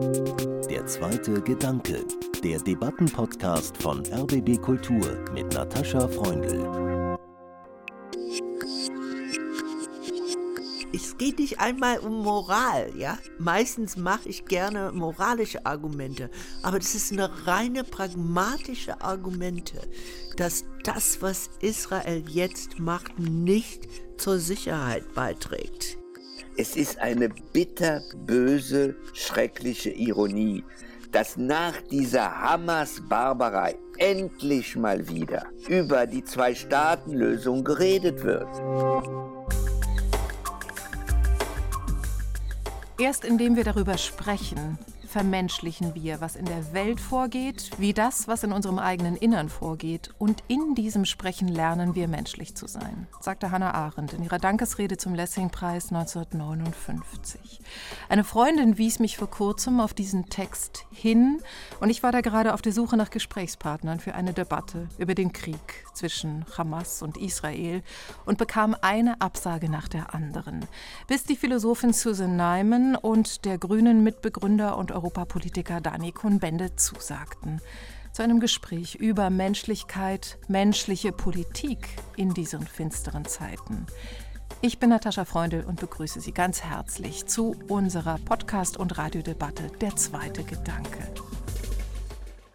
Der zweite Gedanke, der Debattenpodcast von RBB Kultur mit Natascha Freundl. Es geht nicht einmal um Moral, ja? Meistens mache ich gerne moralische Argumente, aber das ist eine reine pragmatische Argumente, dass das, was Israel jetzt macht, nicht zur Sicherheit beiträgt. Es ist eine bitterböse, schreckliche Ironie, dass nach dieser Hamas-Barbarei endlich mal wieder über die Zwei-Staaten-Lösung geredet wird. Erst indem wir darüber sprechen, vermenschlichen wir, was in der Welt vorgeht, wie das, was in unserem eigenen Innern vorgeht. Und in diesem Sprechen lernen wir menschlich zu sein, sagte Hannah Arendt in ihrer Dankesrede zum Lessing-Preis 1959. Eine Freundin wies mich vor kurzem auf diesen Text hin und ich war da gerade auf der Suche nach Gesprächspartnern für eine Debatte über den Krieg zwischen Hamas und Israel und bekam eine Absage nach der anderen, bis die Philosophin Susan Nyman und der grünen Mitbegründer und Europapolitiker Dani Cohn-Bendit zusagten. Zu einem Gespräch über Menschlichkeit, menschliche Politik in diesen finsteren Zeiten. Ich bin Natascha Freundl und begrüße Sie ganz herzlich zu unserer Podcast- und Radiodebatte Der zweite Gedanke.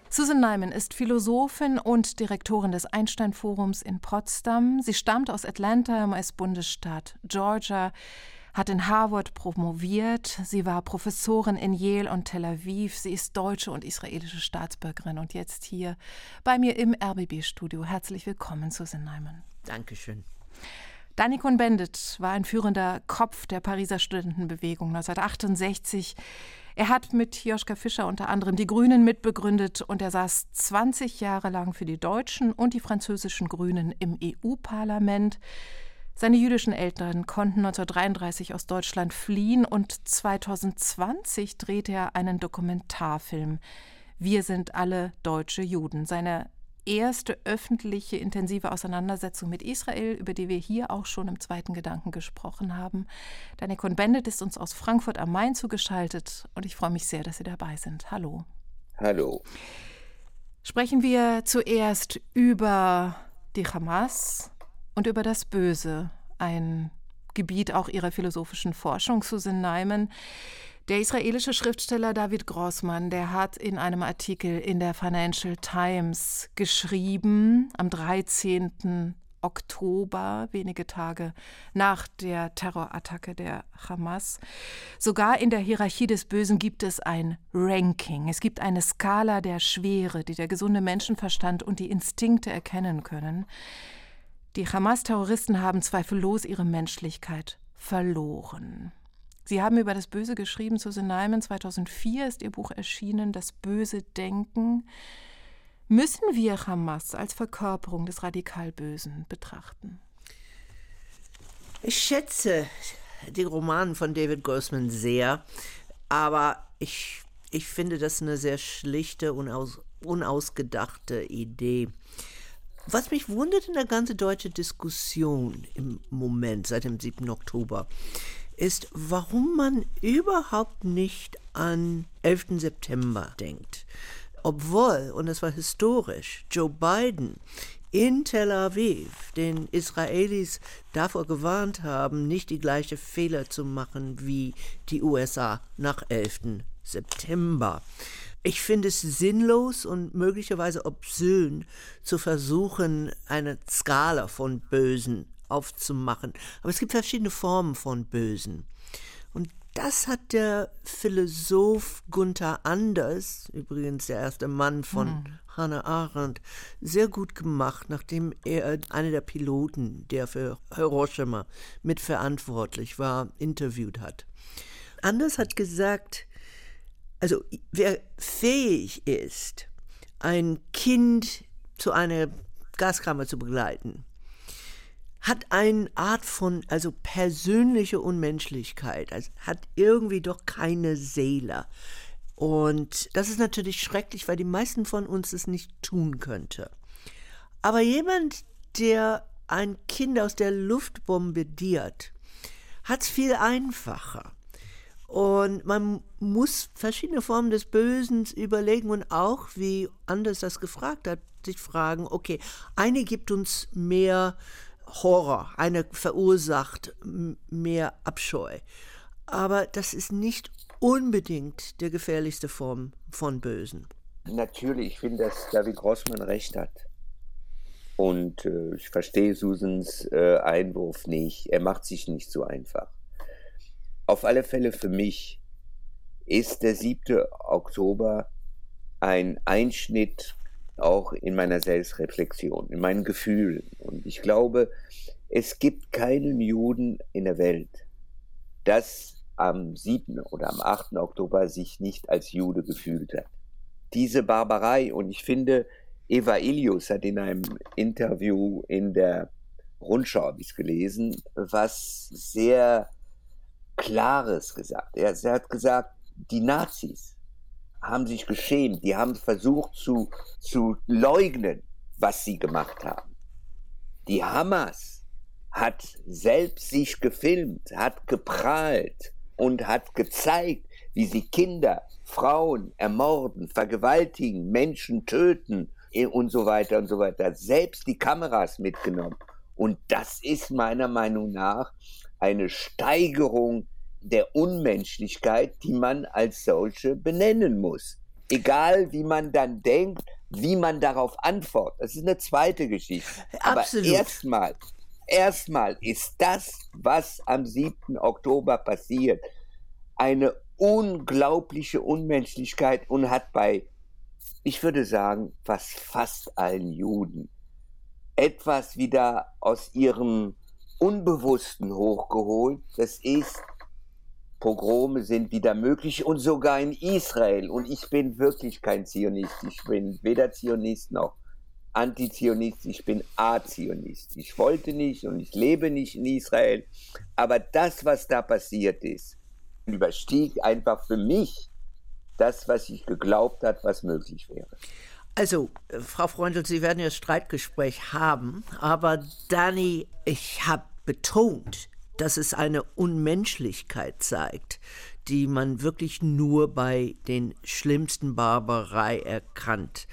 Susan Nyman ist Philosophin und Direktorin des Einstein-Forums in Potsdam. Sie stammt aus Atlanta im US-Bundesstaat Georgia hat in Harvard promoviert. Sie war Professorin in Yale und Tel Aviv. Sie ist deutsche und israelische Staatsbürgerin und jetzt hier bei mir im RBB-Studio. Herzlich willkommen, Susan Neumann. Dankeschön. Danny Cohn-Bendit war ein führender Kopf der Pariser Studentenbewegung 1968. Er hat mit Joschka Fischer unter anderem die Grünen mitbegründet und er saß 20 Jahre lang für die deutschen und die französischen Grünen im EU-Parlament. Seine jüdischen Eltern konnten 1933 aus Deutschland fliehen und 2020 drehte er einen Dokumentarfilm. Wir sind alle deutsche Juden. Seine erste öffentliche intensive Auseinandersetzung mit Israel, über die wir hier auch schon im zweiten Gedanken gesprochen haben. Daniel Cohn-Bendit ist uns aus Frankfurt am Main zugeschaltet und ich freue mich sehr, dass Sie dabei sind. Hallo. Hallo. Sprechen wir zuerst über die Hamas, und über das Böse, ein Gebiet auch ihrer philosophischen Forschung, Susan Nyman. Der israelische Schriftsteller David Grossmann, der hat in einem Artikel in der Financial Times geschrieben, am 13. Oktober, wenige Tage nach der Terrorattacke der Hamas. Sogar in der Hierarchie des Bösen gibt es ein Ranking. Es gibt eine Skala der Schwere, die der gesunde Menschenverstand und die Instinkte erkennen können. Die Hamas-Terroristen haben zweifellos ihre Menschlichkeit verloren. Sie haben über das Böse geschrieben. Susan Nyman 2004 ist ihr Buch erschienen, Das böse Denken. Müssen wir Hamas als Verkörperung des radikal Bösen betrachten? Ich schätze den Roman von David Grossman sehr, aber ich, ich finde das eine sehr schlichte, unaus, unausgedachte Idee. Was mich wundert in der ganzen deutschen Diskussion im Moment seit dem 7. Oktober, ist, warum man überhaupt nicht an 11. September denkt. Obwohl, und das war historisch, Joe Biden in Tel Aviv den Israelis davor gewarnt haben, nicht die gleiche Fehler zu machen wie die USA nach 11. September. Ich finde es sinnlos und möglicherweise obszön zu versuchen, eine Skala von Bösen aufzumachen. Aber es gibt verschiedene Formen von Bösen. Und das hat der Philosoph Gunther Anders, übrigens der erste Mann von hm. Hannah Arendt, sehr gut gemacht, nachdem er einer der Piloten, der für Hiroshima mitverantwortlich war, interviewt hat. Anders hat gesagt, also wer fähig ist, ein Kind zu einer Gaskammer zu begleiten, hat eine Art von, also persönliche Unmenschlichkeit, also hat irgendwie doch keine Seele. Und das ist natürlich schrecklich, weil die meisten von uns es nicht tun könnte. Aber jemand, der ein Kind aus der Luft bombardiert, hat es viel einfacher. Und man muss verschiedene Formen des Bösen überlegen und auch, wie Anders das gefragt hat, sich fragen, okay, eine gibt uns mehr Horror, eine verursacht mehr Abscheu. Aber das ist nicht unbedingt der gefährlichste Form von Bösen. Natürlich, ich finde, dass David Grossmann recht hat. Und äh, ich verstehe Susans äh, Einwurf nicht. Er macht sich nicht so einfach. Auf alle Fälle für mich ist der 7. Oktober ein Einschnitt auch in meiner Selbstreflexion, in meinen Gefühlen. Und ich glaube, es gibt keinen Juden in der Welt, das am 7. oder am 8. Oktober sich nicht als Jude gefühlt hat. Diese Barbarei, und ich finde, Eva Ilius hat in einem Interview in der Rundschau, habe ich gelesen, was sehr Klares gesagt. Er, er hat gesagt, die Nazis haben sich geschämt, die haben versucht zu, zu leugnen, was sie gemacht haben. Die Hamas hat selbst sich gefilmt, hat geprahlt und hat gezeigt, wie sie Kinder, Frauen ermorden, vergewaltigen, Menschen töten und so weiter und so weiter. Selbst die Kameras mitgenommen. Und das ist meiner Meinung nach eine Steigerung der Unmenschlichkeit, die man als solche benennen muss. Egal, wie man dann denkt, wie man darauf antwortet. Das ist eine zweite Geschichte. Absolut. Aber erstmal, erstmal ist das, was am 7. Oktober passiert, eine unglaubliche Unmenschlichkeit und hat bei, ich würde sagen, fast fast allen Juden etwas wieder aus ihrem Unbewussten hochgeholt. Das ist, Pogrome sind wieder möglich und sogar in Israel. Und ich bin wirklich kein Zionist. Ich bin weder Zionist noch Antizionist, ich bin Azionist. Ich wollte nicht und ich lebe nicht in Israel. Aber das, was da passiert ist, überstieg einfach für mich das, was ich geglaubt hat, was möglich wäre. Also, äh, Frau Freundl, Sie werden ja Streitgespräch haben, aber Dani, ich habe betont, dass es eine Unmenschlichkeit zeigt, die man wirklich nur bei den schlimmsten Barbarei erkannt.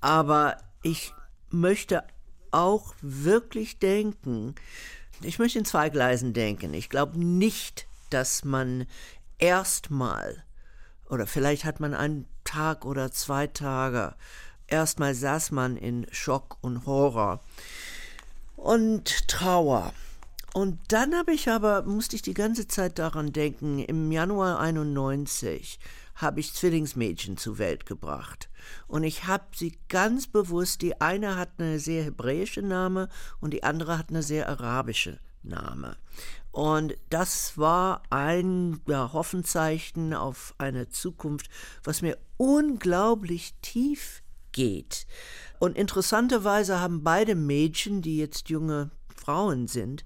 Aber ich möchte auch wirklich denken, ich möchte in zwei Gleisen denken. Ich glaube nicht, dass man erstmal, oder vielleicht hat man einen Tag oder zwei Tage, erstmal saß man in Schock und Horror und Trauer. Und dann habe ich aber, musste ich die ganze Zeit daran denken, im Januar 91 habe ich Zwillingsmädchen zur Welt gebracht. Und ich habe sie ganz bewusst, die eine hat eine sehr hebräische Name und die andere hat eine sehr arabische Name. Und das war ein ja, Hoffenzeichen auf eine Zukunft, was mir unglaublich tief geht. Und interessanterweise haben beide Mädchen, die jetzt junge Frauen sind,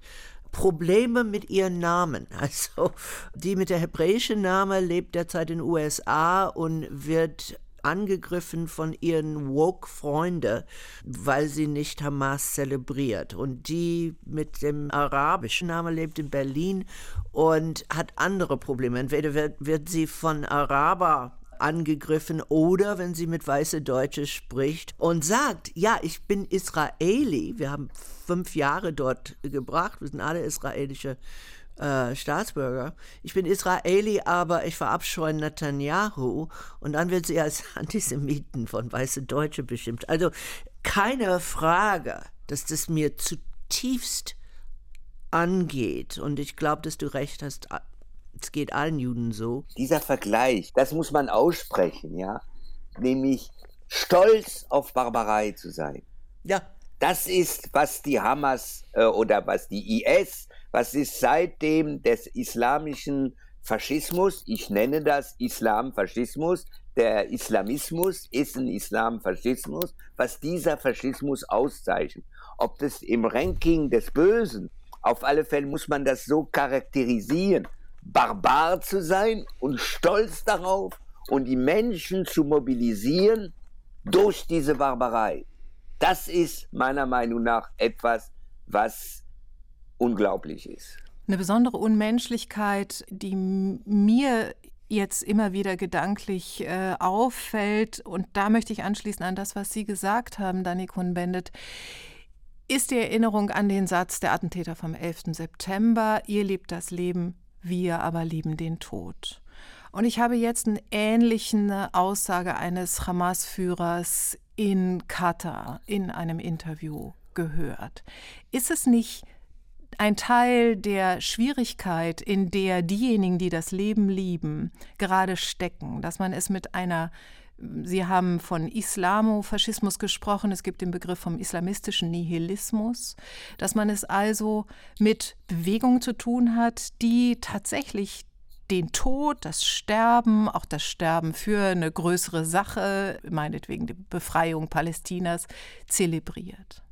Probleme mit ihren Namen. Also die mit der hebräischen Name lebt derzeit in den USA und wird angegriffen von ihren Woke-Freunden, weil sie nicht Hamas zelebriert. Und die mit dem arabischen Namen lebt in Berlin und hat andere Probleme. Entweder wird, wird sie von Araber angegriffen oder wenn sie mit weiße Deutsche spricht und sagt, ja, ich bin Israeli, wir haben fünf Jahre dort gebracht, wir sind alle israelische äh, Staatsbürger. Ich bin Israeli, aber ich verabscheue Netanyahu. Und dann wird sie als Antisemiten von weiße Deutsche bestimmt. Also keine Frage, dass das mir zutiefst angeht. Und ich glaube, dass du recht hast. Es geht allen Juden so. Dieser Vergleich, das muss man aussprechen, ja. Nämlich stolz auf Barbarei zu sein. Ja. Das ist, was die Hamas äh, oder was die IS was ist seitdem des islamischen Faschismus, ich nenne das Islamfaschismus, der Islamismus ist ein Islamfaschismus, was dieser Faschismus auszeichnet. Ob das im Ranking des Bösen, auf alle Fälle muss man das so charakterisieren, barbar zu sein und stolz darauf und die Menschen zu mobilisieren durch diese Barbarei. Das ist meiner Meinung nach etwas, was unglaublich ist. Eine besondere Unmenschlichkeit, die mir jetzt immer wieder gedanklich äh, auffällt, und da möchte ich anschließen an das, was Sie gesagt haben, Dani Kuhn-Bendit, ist die Erinnerung an den Satz der Attentäter vom 11. September, ihr liebt das Leben, wir aber lieben den Tod. Und ich habe jetzt eine ähnliche Aussage eines Hamas-Führers in Katar in einem Interview gehört. Ist es nicht ein Teil der Schwierigkeit, in der diejenigen, die das Leben lieben, gerade stecken, dass man es mit einer Sie haben von Islamofaschismus gesprochen. Es gibt den Begriff vom islamistischen Nihilismus, dass man es also mit Bewegungen zu tun hat, die tatsächlich den Tod, das Sterben, auch das Sterben für eine größere Sache, meinetwegen die Befreiung Palästinas, zelebriert.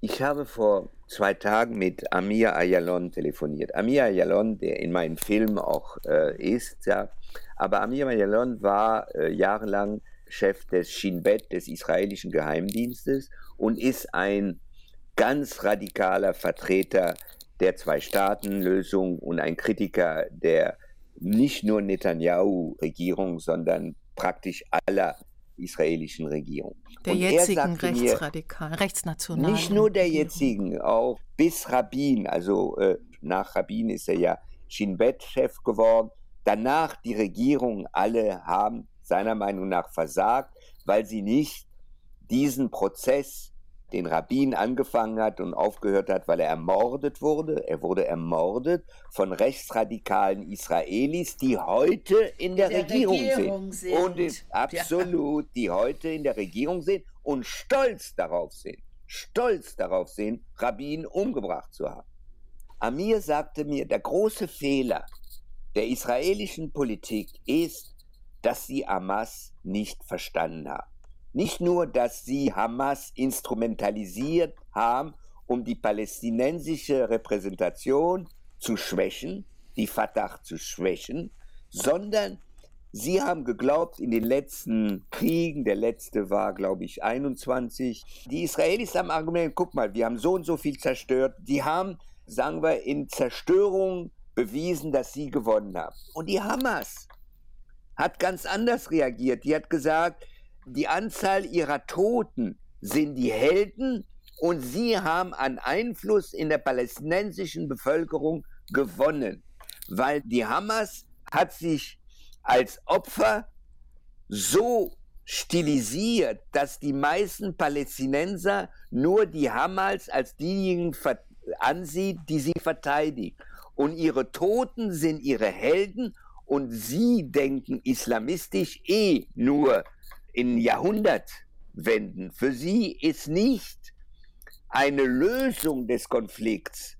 Ich habe vor zwei Tagen mit Amir Ayalon telefoniert. Amir Ayalon, der in meinem Film auch äh, ist, ja, aber Amir Ayalon war äh, jahrelang Chef des Shin Bet, des israelischen Geheimdienstes, und ist ein ganz radikaler Vertreter der Zwei-Staaten-Lösung und ein Kritiker der nicht nur Netanyahu-Regierung, sondern praktisch aller israelischen Regierung. Der und jetzigen Rechtsradikalen, Rechtsnationalen. Nicht nur der jetzigen, auch bis Rabin, also äh, nach Rabin ist er ja Shin Bet-Chef geworden. Danach die Regierung, alle haben seiner Meinung nach versagt, weil sie nicht diesen Prozess den Rabbin angefangen hat und aufgehört hat, weil er ermordet wurde. Er wurde ermordet von rechtsradikalen Israelis, die heute in der, der Regierung, Regierung, sind. sind. Und in, absolut, ja. die heute in der Regierung sind und stolz darauf sind, stolz darauf sind, Rabbin umgebracht zu haben. Amir sagte mir, der große Fehler der israelischen Politik ist, dass sie Hamas nicht verstanden haben. Nicht nur, dass sie Hamas instrumentalisiert haben, um die palästinensische Repräsentation zu schwächen, die Fatah zu schwächen, sondern sie haben geglaubt in den letzten Kriegen, der letzte war, glaube ich, 21, die Israelis haben argumentiert, guck mal, wir haben so und so viel zerstört, die haben, sagen wir, in Zerstörung bewiesen, dass sie gewonnen haben. Und die Hamas hat ganz anders reagiert. Die hat gesagt, die Anzahl ihrer Toten sind die Helden und sie haben an Einfluss in der palästinensischen Bevölkerung gewonnen, weil die Hamas hat sich als Opfer so stilisiert, dass die meisten Palästinenser nur die Hamas als diejenigen ansieht, die sie verteidigen. Und ihre Toten sind ihre Helden und sie denken islamistisch eh nur in Jahrhundertwenden. Für sie ist nicht eine Lösung des Konflikts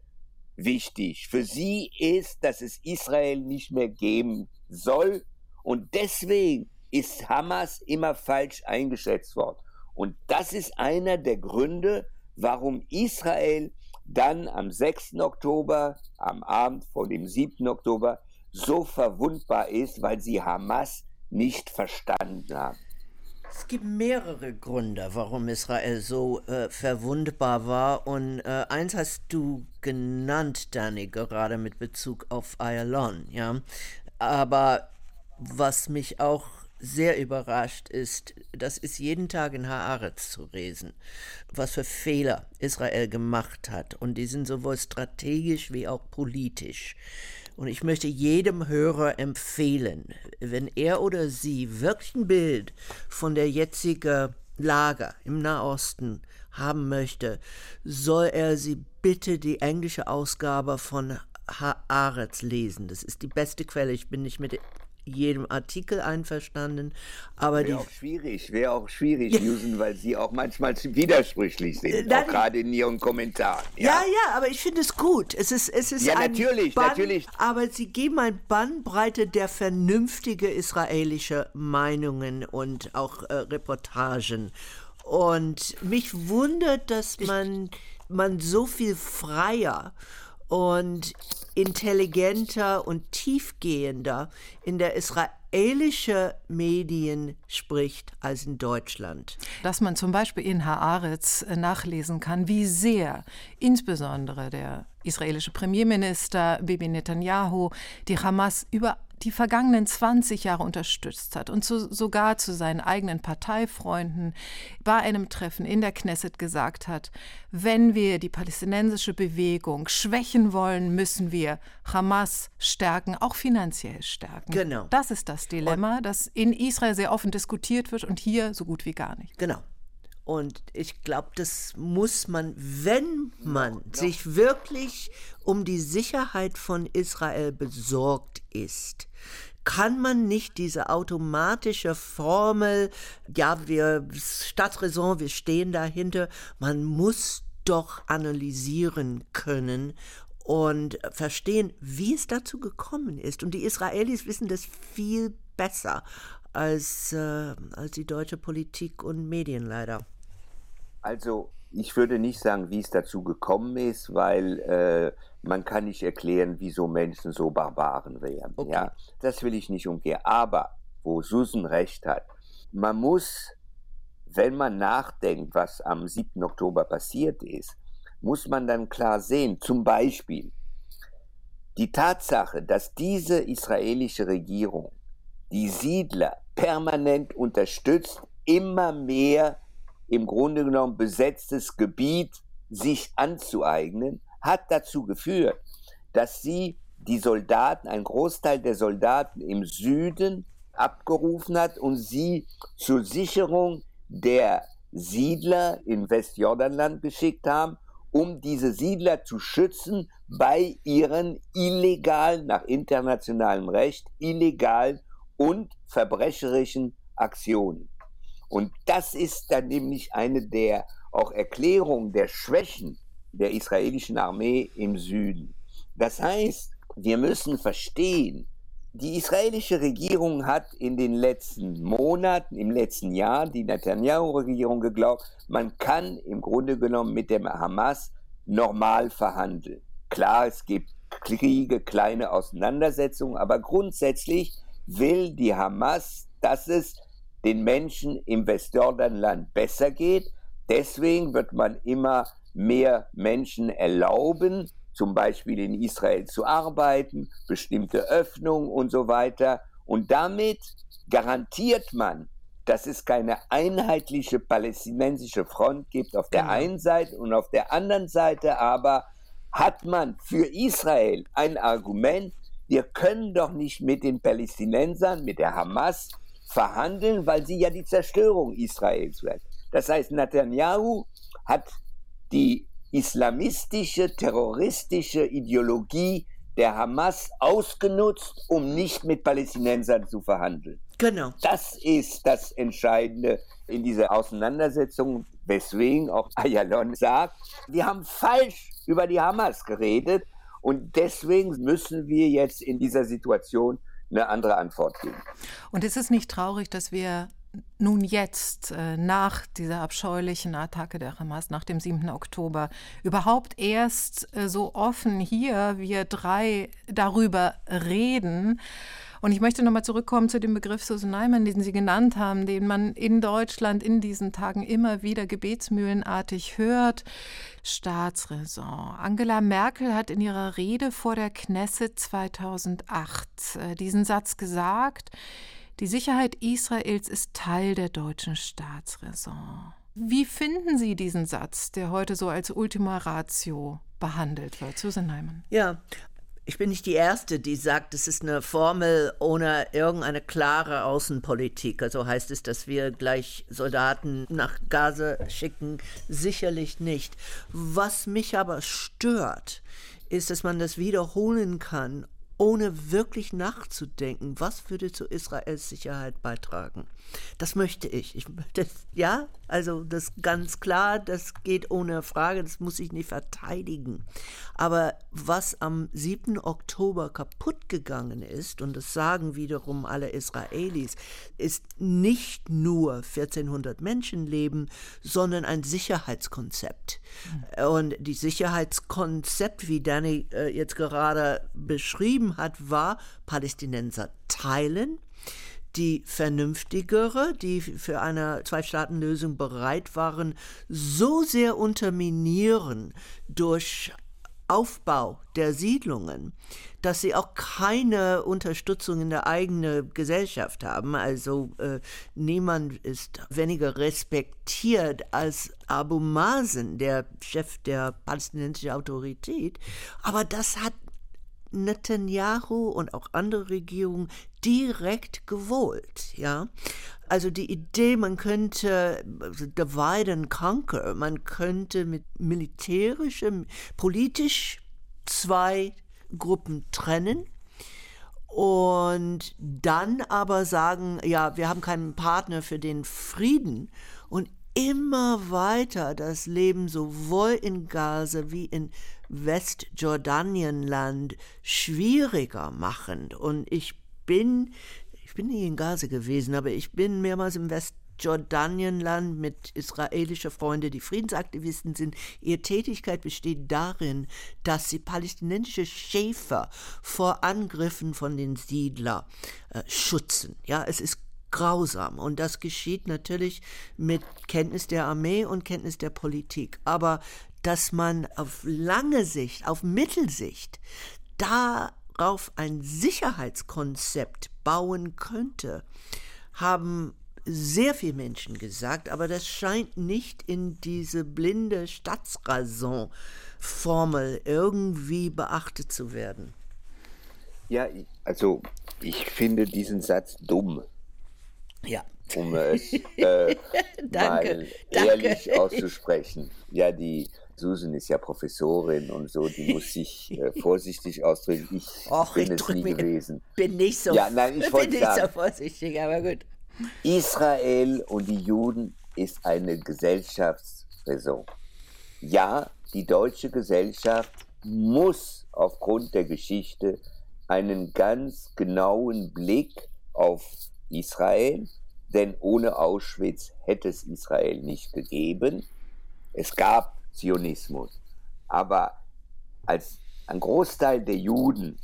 wichtig. Für sie ist, dass es Israel nicht mehr geben soll. Und deswegen ist Hamas immer falsch eingeschätzt worden. Und das ist einer der Gründe, warum Israel dann am 6. Oktober, am Abend vor dem 7. Oktober, so verwundbar ist, weil sie Hamas nicht verstanden haben. Es gibt mehrere Gründe, warum Israel so äh, verwundbar war. Und äh, eins hast du genannt, Danny, gerade mit Bezug auf Ayalon. Ja? Aber was mich auch sehr überrascht ist, das ist jeden Tag in Haaretz zu lesen, was für Fehler Israel gemacht hat. Und die sind sowohl strategisch wie auch politisch. Und ich möchte jedem Hörer empfehlen, wenn er oder sie wirklich ein Bild von der jetzigen Lage im Nahosten haben möchte, soll er sie bitte die englische Ausgabe von Haaretz lesen. Das ist die beste Quelle. Ich bin nicht mit jedem Artikel einverstanden. Aber wäre auch schwierig, wäre auch schwierig, Susan, weil sie auch manchmal widersprüchlich sind, Dann, auch gerade in ihren Kommentaren. Ja, ja, ja aber ich finde es gut. Es ist, es ist ja, natürlich, Bann, natürlich. Aber sie geben ein Bannbreite der vernünftige israelische Meinungen und auch äh, Reportagen. Und mich wundert, dass man, man so viel freier und intelligenter und tiefgehender in der israelischen Medien spricht als in Deutschland. Dass man zum Beispiel in Haaretz äh, nachlesen kann, wie sehr insbesondere der israelische Premierminister Bibi Netanyahu die Hamas über die vergangenen 20 Jahre unterstützt hat und zu, sogar zu seinen eigenen Parteifreunden bei einem Treffen in der Knesset gesagt hat, wenn wir die palästinensische Bewegung schwächen wollen, müssen wir Hamas stärken, auch finanziell stärken. Genau. Das ist das Dilemma, und das in Israel sehr offen diskutiert wird und hier so gut wie gar nicht. Genau. Und ich glaube, das muss man, wenn man sich wirklich um die Sicherheit von Israel besorgt ist, kann man nicht diese automatische Formel, ja, wir, Stadträson, wir stehen dahinter, man muss doch analysieren können und verstehen, wie es dazu gekommen ist. Und die Israelis wissen das viel besser als, äh, als die deutsche Politik und Medien leider. Also ich würde nicht sagen, wie es dazu gekommen ist, weil äh, man kann nicht erklären, wieso Menschen so Barbaren wären. Okay. Ja, das will ich nicht umgehen. Aber wo Susan recht hat, man muss, wenn man nachdenkt, was am 7. Oktober passiert ist, muss man dann klar sehen, zum Beispiel die Tatsache, dass diese israelische Regierung die Siedler permanent unterstützt, immer mehr im Grunde genommen besetztes Gebiet sich anzueignen, hat dazu geführt, dass sie die Soldaten, ein Großteil der Soldaten im Süden abgerufen hat und sie zur Sicherung der Siedler in Westjordanland geschickt haben, um diese Siedler zu schützen bei ihren illegalen, nach internationalem Recht, illegalen und verbrecherischen Aktionen. Und das ist dann nämlich eine der auch Erklärungen der Schwächen der israelischen Armee im Süden. Das heißt, wir müssen verstehen, die israelische Regierung hat in den letzten Monaten, im letzten Jahr, die Netanyahu-Regierung geglaubt, man kann im Grunde genommen mit dem Hamas normal verhandeln. Klar, es gibt Kriege, kleine Auseinandersetzungen, aber grundsätzlich will die Hamas, dass es den Menschen im Westjordanland besser geht. Deswegen wird man immer mehr Menschen erlauben, zum Beispiel in Israel zu arbeiten, bestimmte Öffnungen und so weiter. Und damit garantiert man, dass es keine einheitliche palästinensische Front gibt auf der genau. einen Seite und auf der anderen Seite aber hat man für Israel ein Argument, wir können doch nicht mit den Palästinensern, mit der Hamas verhandeln, weil sie ja die Zerstörung Israels werden. Das heißt, Netanyahu hat die islamistische, terroristische Ideologie der Hamas ausgenutzt, um nicht mit Palästinensern zu verhandeln. Genau. Das ist das Entscheidende in dieser Auseinandersetzung, weswegen auch Ayalon sagt, wir haben falsch über die Hamas geredet und deswegen müssen wir jetzt in dieser Situation eine andere Antwort geben. Und ist es nicht traurig, dass wir nun jetzt, äh, nach dieser abscheulichen Attacke der Hamas, nach dem 7. Oktober, überhaupt erst äh, so offen hier wir drei darüber reden? Und ich möchte nochmal zurückkommen zu dem Begriff Susan Neiman, den Sie genannt haben, den man in Deutschland in diesen Tagen immer wieder gebetsmühlenartig hört. Staatsräson. Angela Merkel hat in ihrer Rede vor der Knesset 2008 äh, diesen Satz gesagt, die Sicherheit Israels ist Teil der deutschen Staatsräson. Wie finden Sie diesen Satz, der heute so als Ultima Ratio behandelt wird, Susan Neiman? Ja, ich bin nicht die Erste, die sagt, es ist eine Formel ohne irgendeine klare Außenpolitik. Also heißt es, dass wir gleich Soldaten nach Gaza schicken? Sicherlich nicht. Was mich aber stört, ist, dass man das wiederholen kann, ohne wirklich nachzudenken, was würde zu Israels Sicherheit beitragen. Das möchte ich. ich das, ja, also das ganz klar, das geht ohne Frage, das muss ich nicht verteidigen. Aber was am 7. Oktober kaputt gegangen ist, und das sagen wiederum alle Israelis, ist nicht nur 1400 Menschenleben, sondern ein Sicherheitskonzept. Mhm. Und die Sicherheitskonzept, wie Danny äh, jetzt gerade beschrieben hat, war Palästinenser teilen, die vernünftigere, die für eine Zwei-Staaten-Lösung bereit waren, so sehr unterminieren durch Aufbau der Siedlungen, dass sie auch keine Unterstützung in der eigenen Gesellschaft haben. Also äh, niemand ist weniger respektiert als Abu Mazen, der Chef der palästinensischen Autorität. Aber das hat Netanyahu und auch andere Regierungen direkt gewollt, ja. Also die Idee, man könnte also divide and conquer, man könnte mit militärischem, politisch zwei Gruppen trennen und dann aber sagen, ja, wir haben keinen Partner für den Frieden und immer weiter das Leben sowohl in Gaza wie in Westjordanienland schwieriger machen. Und ich bin, ich bin nie in Gaza gewesen, aber ich bin mehrmals im Westjordanienland mit israelischen Freunden, die Friedensaktivisten sind. Ihre Tätigkeit besteht darin, dass sie palästinensische Schäfer vor Angriffen von den Siedlern äh, schützen. Ja, es ist grausam. Und das geschieht natürlich mit Kenntnis der Armee und Kenntnis der Politik. Aber dass man auf lange Sicht, auf Mittelsicht, darauf ein Sicherheitskonzept bauen könnte, haben sehr viele Menschen gesagt, aber das scheint nicht in diese blinde Staatsraison-Formel irgendwie beachtet zu werden. Ja, also ich finde diesen Satz dumm. Ja. Um es äh, mal ehrlich auszusprechen. Ja, die Susan ist ja Professorin und so, die muss sich äh, vorsichtig ausdrücken. Ich Och, bin ich es nie gewesen. Bin nicht so, ja, nein, ich bin nicht sagen, so vorsichtig, aber gut. Israel und die Juden ist eine Gesellschaftsräson. Ja, die deutsche Gesellschaft muss aufgrund der Geschichte einen ganz genauen Blick auf Israel, denn ohne Auschwitz hätte es Israel nicht gegeben. Es gab Zionismus, aber als ein Großteil der Juden,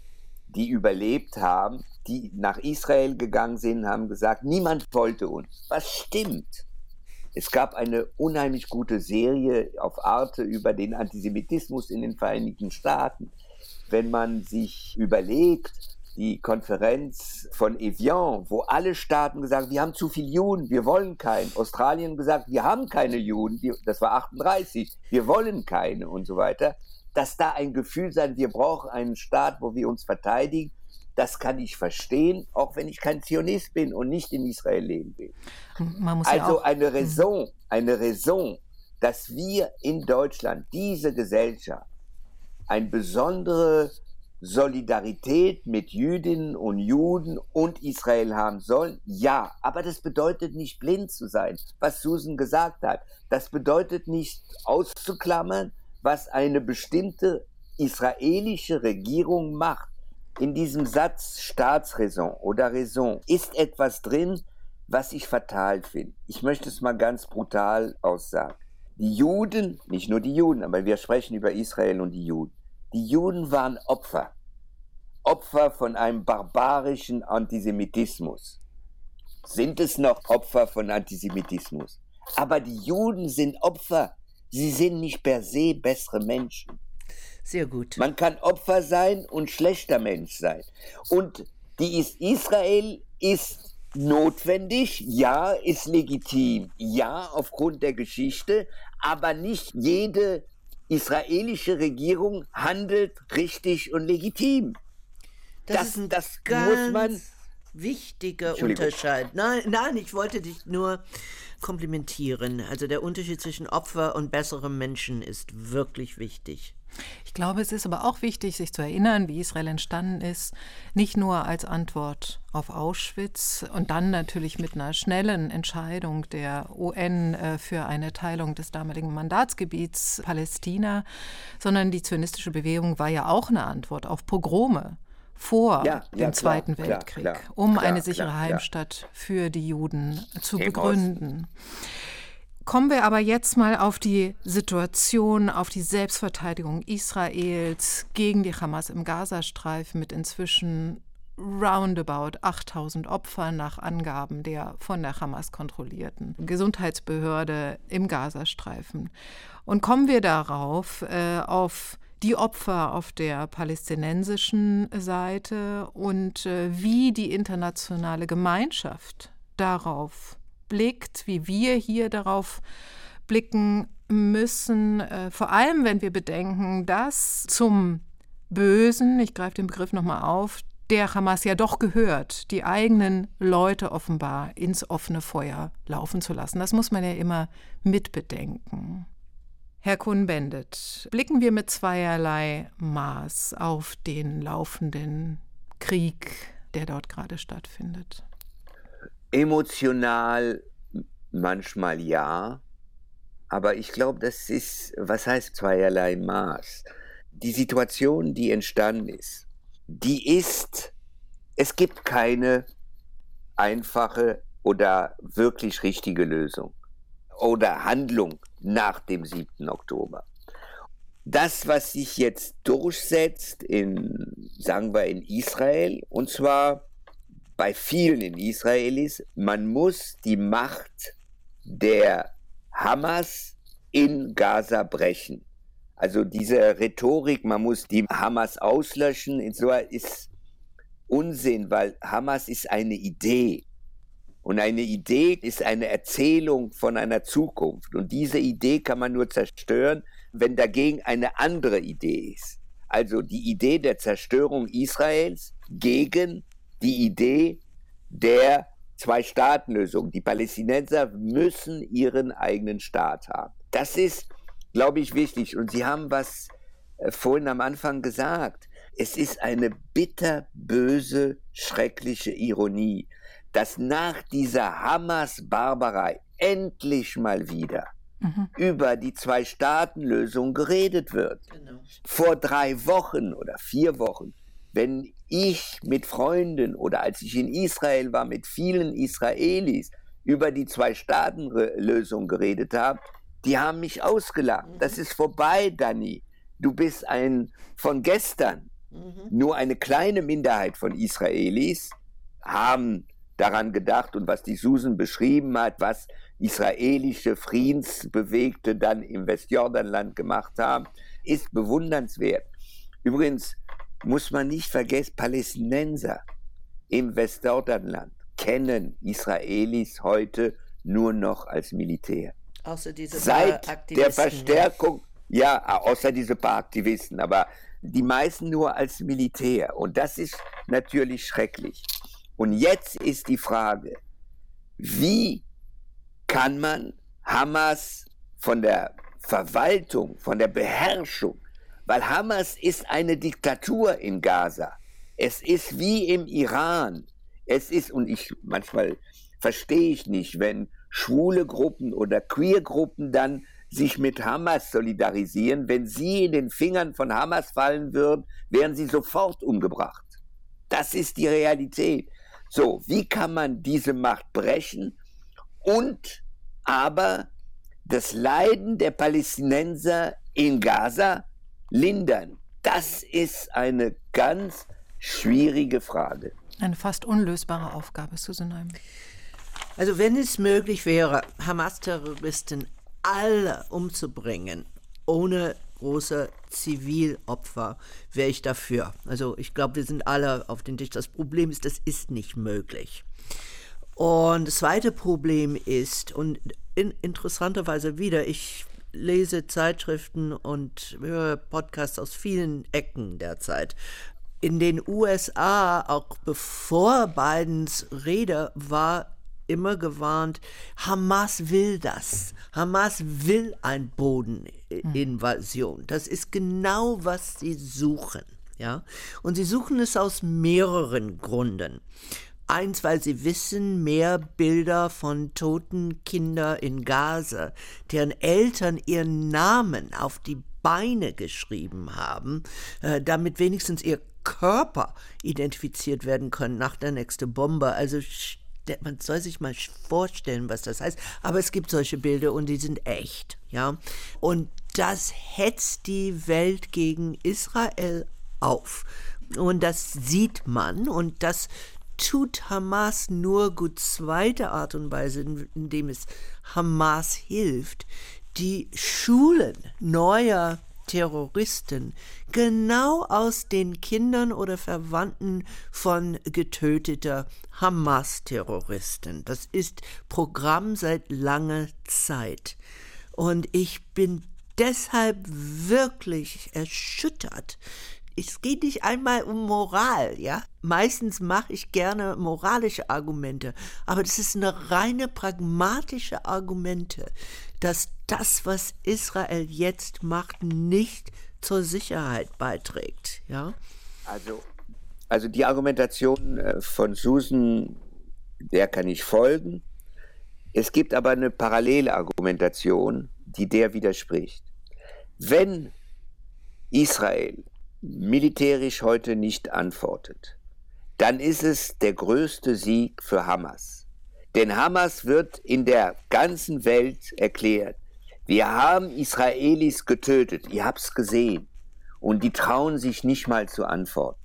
die überlebt haben, die nach Israel gegangen sind, haben gesagt, niemand wollte uns. Was stimmt? Es gab eine unheimlich gute Serie auf Arte über den Antisemitismus in den Vereinigten Staaten. Wenn man sich überlegt, die Konferenz von Evian, wo alle Staaten gesagt haben, wir haben zu viele Juden, wir wollen keinen. Australien gesagt, wir haben keine Juden, das war 38, wir wollen keine und so weiter. Dass da ein Gefühl sein, wir brauchen einen Staat, wo wir uns verteidigen, das kann ich verstehen, auch wenn ich kein Zionist bin und nicht in Israel leben will. also ja eine hm. Raison, eine Raison, dass wir in Deutschland diese Gesellschaft ein besondere Solidarität mit Jüdinnen und Juden und Israel haben sollen? Ja, aber das bedeutet nicht blind zu sein, was Susan gesagt hat. Das bedeutet nicht auszuklammern, was eine bestimmte israelische Regierung macht. In diesem Satz Staatsräson oder Raison ist etwas drin, was ich fatal finde. Ich möchte es mal ganz brutal aussagen. Die Juden, nicht nur die Juden, aber wir sprechen über Israel und die Juden die Juden waren Opfer. Opfer von einem barbarischen Antisemitismus. Sind es noch Opfer von Antisemitismus? Aber die Juden sind Opfer. Sie sind nicht per se bessere Menschen. Sehr gut. Man kann Opfer sein und schlechter Mensch sein. Und die ist, Israel ist notwendig, ja, ist legitim, ja, aufgrund der Geschichte, aber nicht jede israelische Regierung handelt richtig und legitim. Das, das ist ein das ganz muss man wichtiger Unterschied. Nein, nein, ich wollte dich nur komplimentieren. Also der Unterschied zwischen Opfer und besserem Menschen ist wirklich wichtig. Ich glaube, es ist aber auch wichtig, sich zu erinnern, wie Israel entstanden ist, nicht nur als Antwort auf Auschwitz und dann natürlich mit einer schnellen Entscheidung der UN äh, für eine Teilung des damaligen Mandatsgebiets Palästina, sondern die zionistische Bewegung war ja auch eine Antwort auf Pogrome vor ja, dem ja, Zweiten klar, Weltkrieg, klar, klar, um eine sichere Heimstatt für die Juden zu begründen. Kommen wir aber jetzt mal auf die Situation, auf die Selbstverteidigung Israels gegen die Hamas im Gazastreifen mit inzwischen roundabout 8000 Opfern nach Angaben der von der Hamas kontrollierten Gesundheitsbehörde im Gazastreifen. Und kommen wir darauf, äh, auf die Opfer auf der palästinensischen Seite und äh, wie die internationale Gemeinschaft darauf blickt, wie wir hier darauf blicken müssen, äh, vor allem wenn wir bedenken, dass zum Bösen, ich greife den Begriff nochmal auf, der Hamas ja doch gehört, die eigenen Leute offenbar ins offene Feuer laufen zu lassen. Das muss man ja immer mitbedenken. Herr Kuhn-Bendit, blicken wir mit zweierlei Maß auf den laufenden Krieg, der dort gerade stattfindet. Emotional manchmal ja, aber ich glaube, das ist, was heißt zweierlei Maß? Die Situation, die entstanden ist, die ist, es gibt keine einfache oder wirklich richtige Lösung oder Handlung nach dem 7. Oktober. Das, was sich jetzt durchsetzt in, sagen wir, in Israel, und zwar bei vielen in Israelis, man muss die Macht der Hamas in Gaza brechen. Also diese Rhetorik, man muss die Hamas auslöschen, ist Unsinn, weil Hamas ist eine Idee. Und eine Idee ist eine Erzählung von einer Zukunft. Und diese Idee kann man nur zerstören, wenn dagegen eine andere Idee ist. Also die Idee der Zerstörung Israels gegen die Idee der Zwei-Staaten-Lösung. Die Palästinenser müssen ihren eigenen Staat haben. Das ist glaube ich, wichtig. Und Sie haben was äh, vorhin am Anfang gesagt. Es ist eine bitterböse, schreckliche Ironie, dass nach dieser Hamas-Barbarei endlich mal wieder mhm. über die Zwei-Staaten-Lösung geredet wird. Genau. Vor drei Wochen oder vier Wochen, wenn ich mit Freunden oder als ich in Israel war mit vielen Israelis über die Zwei-Staaten-Lösung geredet habe, die haben mich ausgelacht. Mhm. Das ist vorbei, Dani. Du bist ein von gestern. Mhm. Nur eine kleine Minderheit von Israelis haben daran gedacht und was die Susan beschrieben hat, was israelische Friedensbewegte dann im Westjordanland gemacht haben, ist bewundernswert. Übrigens muss man nicht vergessen, Palästinenser im Westjordanland kennen Israelis heute nur noch als Militär. Außer diese Seit der Verstärkung, ja. ja, außer diese paar Aktivisten, aber die meisten nur als Militär. Und das ist natürlich schrecklich. Und jetzt ist die Frage, wie kann man Hamas von der Verwaltung, von der Beherrschung, weil Hamas ist eine Diktatur in Gaza. Es ist wie im Iran. Es ist, und ich manchmal verstehe ich nicht, wenn schwule Gruppen oder queer Gruppen dann sich mit Hamas solidarisieren. Wenn sie in den Fingern von Hamas fallen würden, wären sie sofort umgebracht. Das ist die Realität. So, wie kann man diese Macht brechen und aber das Leiden der Palästinenser in Gaza lindern? Das ist eine ganz schwierige Frage. Eine fast unlösbare Aufgabe, Susan Neumann. Also wenn es möglich wäre, Hamas-Terroristen alle umzubringen, ohne große Zivilopfer, wäre ich dafür. Also ich glaube, wir sind alle auf den Tisch. Das Problem ist, das ist nicht möglich. Und das zweite Problem ist, und in, interessanterweise wieder, ich lese Zeitschriften und höre Podcasts aus vielen Ecken derzeit. In den USA, auch bevor Bidens Rede war, immer gewarnt, Hamas will das. Hamas will ein Bodeninvasion. Das ist genau, was sie suchen. Ja? Und sie suchen es aus mehreren Gründen. Eins, weil sie wissen, mehr Bilder von toten Kindern in Gaza, deren Eltern ihren Namen auf die Beine geschrieben haben, äh, damit wenigstens ihr Körper identifiziert werden können nach der nächsten Bombe. Also man soll sich mal vorstellen, was das heißt. Aber es gibt solche Bilder und die sind echt, ja. Und das hetzt die Welt gegen Israel auf. Und das sieht man und das tut Hamas nur gut zweite Art und Weise, indem es Hamas hilft, die Schulen neuer Terroristen genau aus den Kindern oder Verwandten von getöteter Hamas-Terroristen. Das ist Programm seit langer Zeit. Und ich bin deshalb wirklich erschüttert, es geht nicht einmal um Moral, ja. Meistens mache ich gerne moralische Argumente, aber das ist eine reine pragmatische Argumente, dass das, was Israel jetzt macht, nicht zur Sicherheit beiträgt, ja. Also, also die Argumentation äh, von Susan, der kann ich folgen. Es gibt aber eine parallele Argumentation, die der widerspricht. Wenn Israel militärisch heute nicht antwortet, dann ist es der größte Sieg für Hamas. Denn Hamas wird in der ganzen Welt erklärt, wir haben Israelis getötet, ihr habt's gesehen. Und die trauen sich nicht mal zu antworten.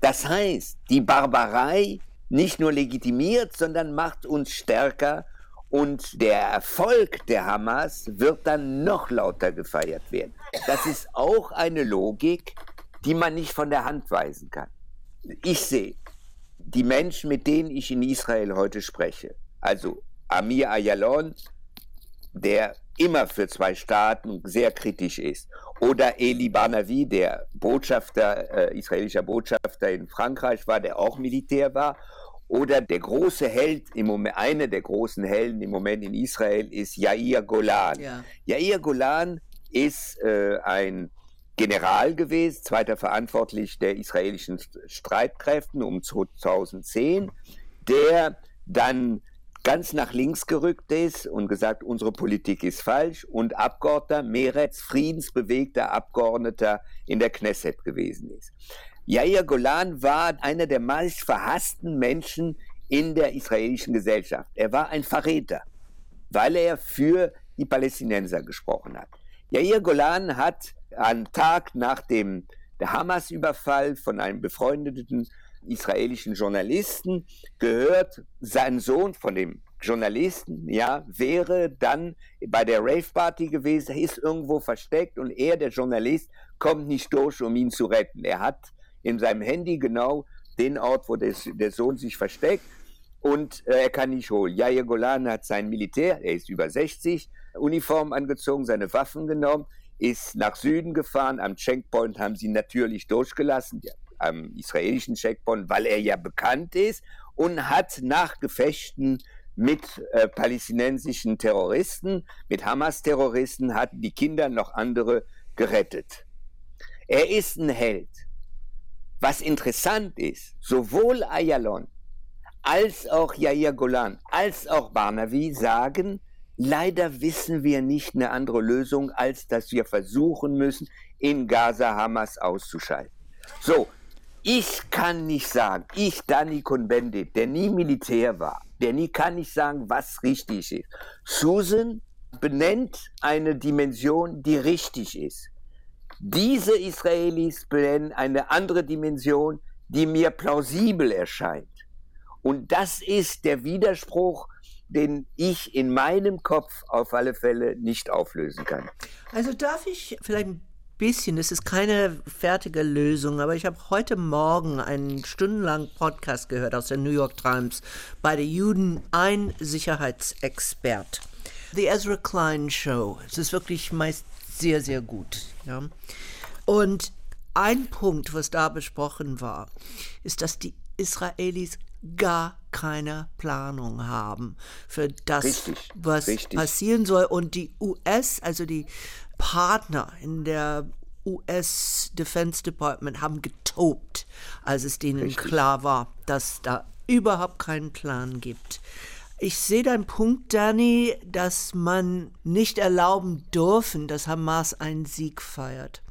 Das heißt, die Barbarei nicht nur legitimiert, sondern macht uns stärker und der Erfolg der Hamas wird dann noch lauter gefeiert werden. Das ist auch eine Logik, die man nicht von der Hand weisen kann. Ich sehe die Menschen, mit denen ich in Israel heute spreche, also Amir Ayalon, der immer für zwei Staaten sehr kritisch ist, oder Eli Banavi, der Botschafter, äh, israelischer Botschafter in Frankreich war, der auch Militär war, oder der große Held im Moment, einer der großen Helden im Moment in Israel ist Yair Golan. Ja. Yair Golan ist äh, ein General gewesen, zweiter verantwortlich der israelischen Streitkräften um 2010, der dann ganz nach links gerückt ist und gesagt, unsere Politik ist falsch und Abgeordneter, Meretz, friedensbewegter Abgeordneter in der Knesset gewesen ist. Yair Golan war einer der meist verhassten Menschen in der israelischen Gesellschaft. Er war ein Verräter, weil er für die Palästinenser gesprochen hat. Yair Golan hat am Tag nach dem Hamas-Überfall von einem befreundeten israelischen Journalisten gehört, sein Sohn von dem Journalisten, ja, wäre dann bei der Rave-Party gewesen, ist irgendwo versteckt und er, der Journalist, kommt nicht durch, um ihn zu retten. Er hat in seinem Handy genau den Ort, wo des, der Sohn sich versteckt und äh, er kann nicht holen. Jair Golan hat sein Militär, er ist über 60, Uniform angezogen, seine Waffen genommen, ist nach Süden gefahren. Am Checkpoint haben sie natürlich durchgelassen, am israelischen Checkpoint, weil er ja bekannt ist und hat nach Gefechten mit äh, palästinensischen Terroristen, mit Hamas-Terroristen, hat die Kinder noch andere gerettet. Er ist ein Held. Was interessant ist, sowohl Ayalon als auch Yair Golan als auch Barnavi sagen, leider wissen wir nicht eine andere Lösung, als dass wir versuchen müssen, in Gaza Hamas auszuschalten. So, ich kann nicht sagen, ich, Danny Cohn-Bendit, der nie Militär war, der nie kann nicht sagen, was richtig ist. Susan benennt eine Dimension, die richtig ist. Diese Israelis benennen eine andere Dimension, die mir plausibel erscheint. Und das ist der Widerspruch, den ich in meinem Kopf auf alle Fälle nicht auflösen kann. Also darf ich vielleicht ein bisschen, es ist keine fertige Lösung, aber ich habe heute Morgen einen stundenlangen Podcast gehört aus der New York Times bei der Juden, ein Sicherheitsexpert. The Ezra Klein Show. Es ist wirklich meist sehr, sehr gut. Ja. Und ein Punkt, was da besprochen war, ist, dass die Israelis gar keine Planung haben für das, richtig, was richtig. passieren soll. Und die US, also die Partner in der US Defense Department haben getobt, als es denen richtig. klar war, dass da überhaupt keinen Plan gibt. Ich sehe deinen Punkt, Danny, dass man nicht erlauben dürfen, dass Hamas einen Sieg feiert.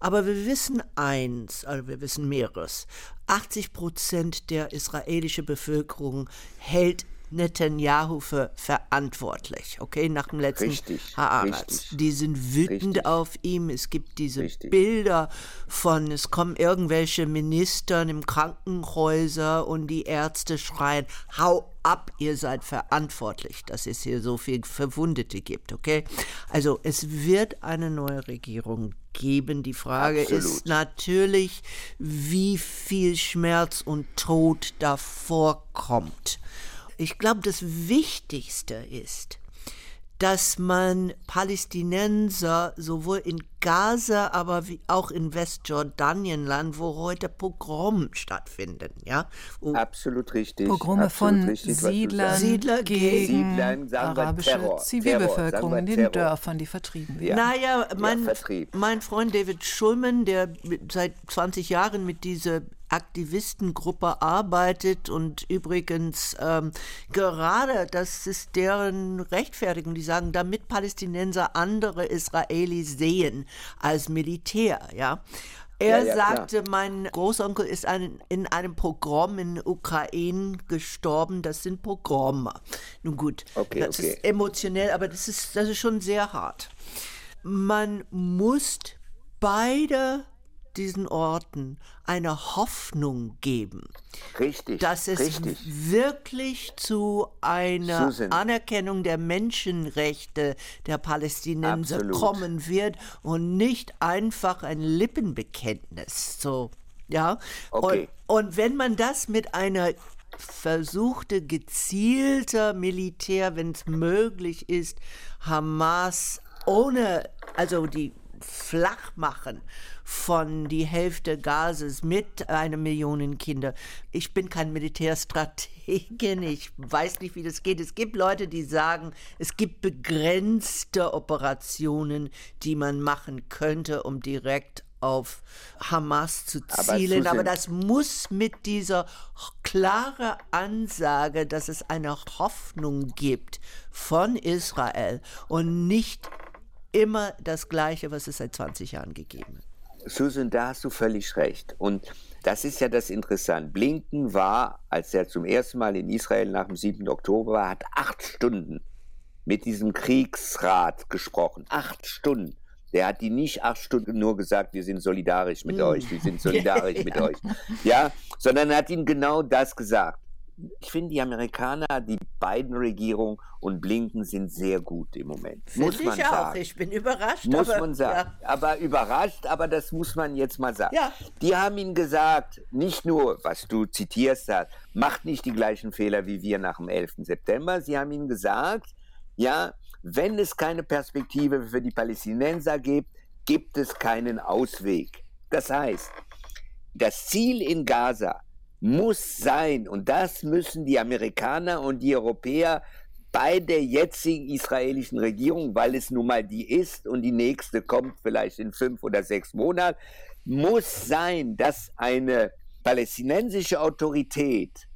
Aber wir wissen eins, also wir wissen mehreres. 80 Prozent der israelischen Bevölkerung hält Netanyahu für verantwortlich, okay, nach dem letzten Haaretz. Die sind wütend Richtig. auf ihm. Es gibt diese Richtig. Bilder von, es kommen irgendwelche Ministern im Krankenhäuser und die Ärzte schreien, hau ab, ihr seid verantwortlich, dass es hier so viel Verwundete gibt, okay? Also es wird eine neue Regierung geben. Die Frage ist Absolut. natürlich, wie viel Schmerz und Tod davor kommt. Ich glaube, das Wichtigste ist, dass man Palästinenser sowohl in Gaza, aber wie auch in Westjordanienland, wo heute Pogrom stattfinden, ja, wo Absolut richtig. Pogrome absolut von richtig, Siedlern. Siedler gegen Siedlern, arabische Terror. Terror, Zivilbevölkerung sagen in den Terror. Dörfern, die vertrieben werden. Ja. Naja, mein, Vertrieb. mein Freund David Schulman, der seit 20 Jahren mit dieser Aktivistengruppe arbeitet und übrigens ähm, gerade, das ist deren Rechtfertigung, die sagen, damit Palästinenser andere Israelis sehen als Militär, ja. Er Ja, ja, klar. sagte, mein Großonkel ist ein, in einem Pogrom in Ukraine gestorben. Das sind Pogrome. Nun gut, Okay, das okay. ist emotionell, aber das ist, das ist schon sehr hart. Man muss beide diesen Orten eine Hoffnung geben, Richtig. dass es richtig. wirklich zu einer Susan. Anerkennung der Menschenrechte der Palästinenser Absolut. kommen wird und nicht einfach ein Lippenbekenntnis. So, ja. Okay. Und, und wenn man das mit einer versuchte gezielter Militär, wenn es möglich ist, Hamas ohne, also die Flachmachen von die Hälfte Gazes mit einer Million Kinder. Ich bin kein Militärstrategin, ich weiß nicht, wie das geht. Es gibt Leute, die sagen, es gibt begrenzte Operationen, die man machen könnte, um direkt auf Hamas zu Aber zielen. Aber, Susan- das muss mit dieser klare Ansage, dass es eine Hoffnung gibt von Israel und nicht immer das Gleiche, was es seit 20 Jahren gegeben hat. Susan, da hast du völlig recht. Und das ist ja das Interessante. Blinken war, als er zum ersten Mal in Israel nach dem 7. Oktober war, hat acht Stunden mit diesem Kriegsrat gesprochen. Acht Stunden. Der hat die nicht acht Stunden nur gesagt, wir sind solidarisch mit euch, wir sind solidarisch mit euch. Ja, sondern er hat ihnen genau das gesagt. Ich finde, die Amerikaner, die beiden Regierungen und Blinken sind sehr gut im Moment. muss Finde man ich auch. sagen. Ich bin überrascht. Muss aber, man sagen. Ja. Aber überrascht, aber das muss man jetzt mal sagen. Ja. Die haben ihnen gesagt, nicht nur, was du zitierst hast, macht nicht die gleichen Fehler wie wir nach dem 11. September. Sie haben ihnen gesagt, ja, wenn es keine Perspektive für die Palästinenser gibt, gibt es keinen Ausweg. Das heißt, das Ziel in Gaza muss sein, und das müssen die Amerikaner und die Europäer bei der jetzigen israelischen Regierung, weil es nun mal die ist und die nächste kommt vielleicht in fünf oder sechs Monaten, muss sein, dass eine palästinensische Autorität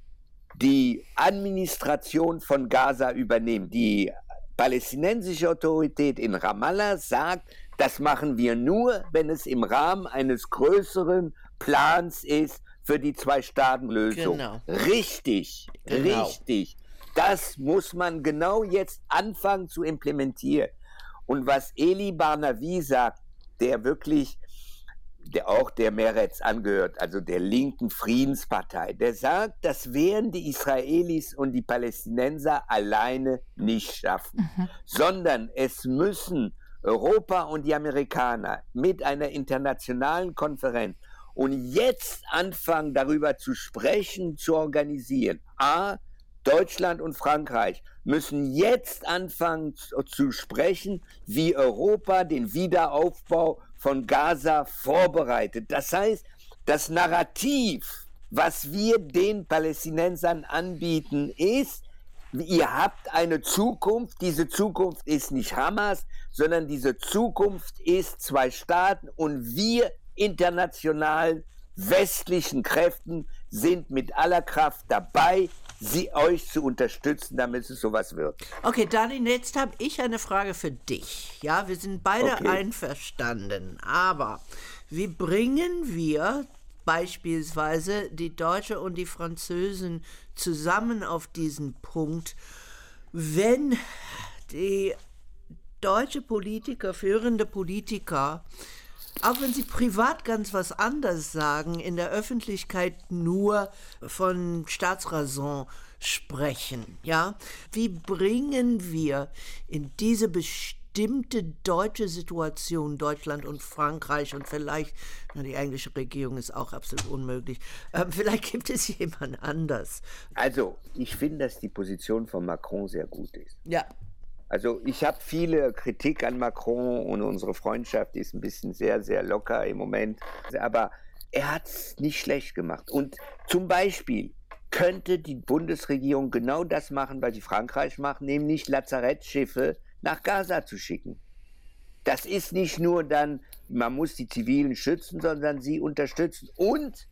die Administration von Gaza übernimmt. Die palästinensische Autorität in Ramallah sagt, das machen wir nur, wenn es im Rahmen eines größeren Plans ist für die Zwei-Staaten-Lösung. Genau. Richtig, Genau. richtig. Das muss man genau jetzt anfangen zu implementieren. Und was Eli Barnavi sagt, der wirklich, der auch der Meretz angehört, also der linken Friedenspartei, der sagt, das werden die Israelis und die Palästinenser alleine nicht schaffen, sondern es müssen Europa und die Amerikaner mit einer internationalen Konferenz und jetzt anfangen, darüber zu sprechen, zu organisieren. A, Deutschland und Frankreich müssen jetzt anfangen zu, sprechen, wie Europa den Wiederaufbau von Gaza vorbereitet. Das heißt, das Narrativ, was wir den Palästinensern anbieten, ist, ihr habt eine Zukunft. Diese Zukunft ist nicht Hamas, sondern diese Zukunft ist zwei Staaten und wir internationalen westlichen Kräften sind mit aller Kraft dabei, sie euch zu unterstützen, damit es sowas wird. Okay, Dani, jetzt habe ich eine Frage für dich. Ja, wir sind beide Okay. einverstanden, aber wie bringen wir beispielsweise die Deutsche und die Französen zusammen auf diesen Punkt, wenn die deutsche Politiker, führende Politiker, auch wenn sie privat ganz was anderes sagen, in der Öffentlichkeit nur von Staatsräson sprechen, ja? Wie bringen wir in diese bestimmte deutsche Situation, Deutschland und Frankreich und vielleicht, na, die englische Regierung ist auch absolut unmöglich, ähm, vielleicht gibt es jemand anders. Also, ich finde, dass die Position von Macron sehr gut ist. Ja, also ich habe viele Kritik an Macron und unsere Freundschaft ist ein bisschen sehr, sehr locker im Moment. Aber er hat es nicht schlecht gemacht. Und zum Beispiel könnte die Bundesregierung genau das machen, was sie Frankreich macht, nämlich Lazarettschiffe nach Gaza zu schicken. Das ist nicht nur dann, man muss die Zivilen schützen, sondern sie unterstützen. Und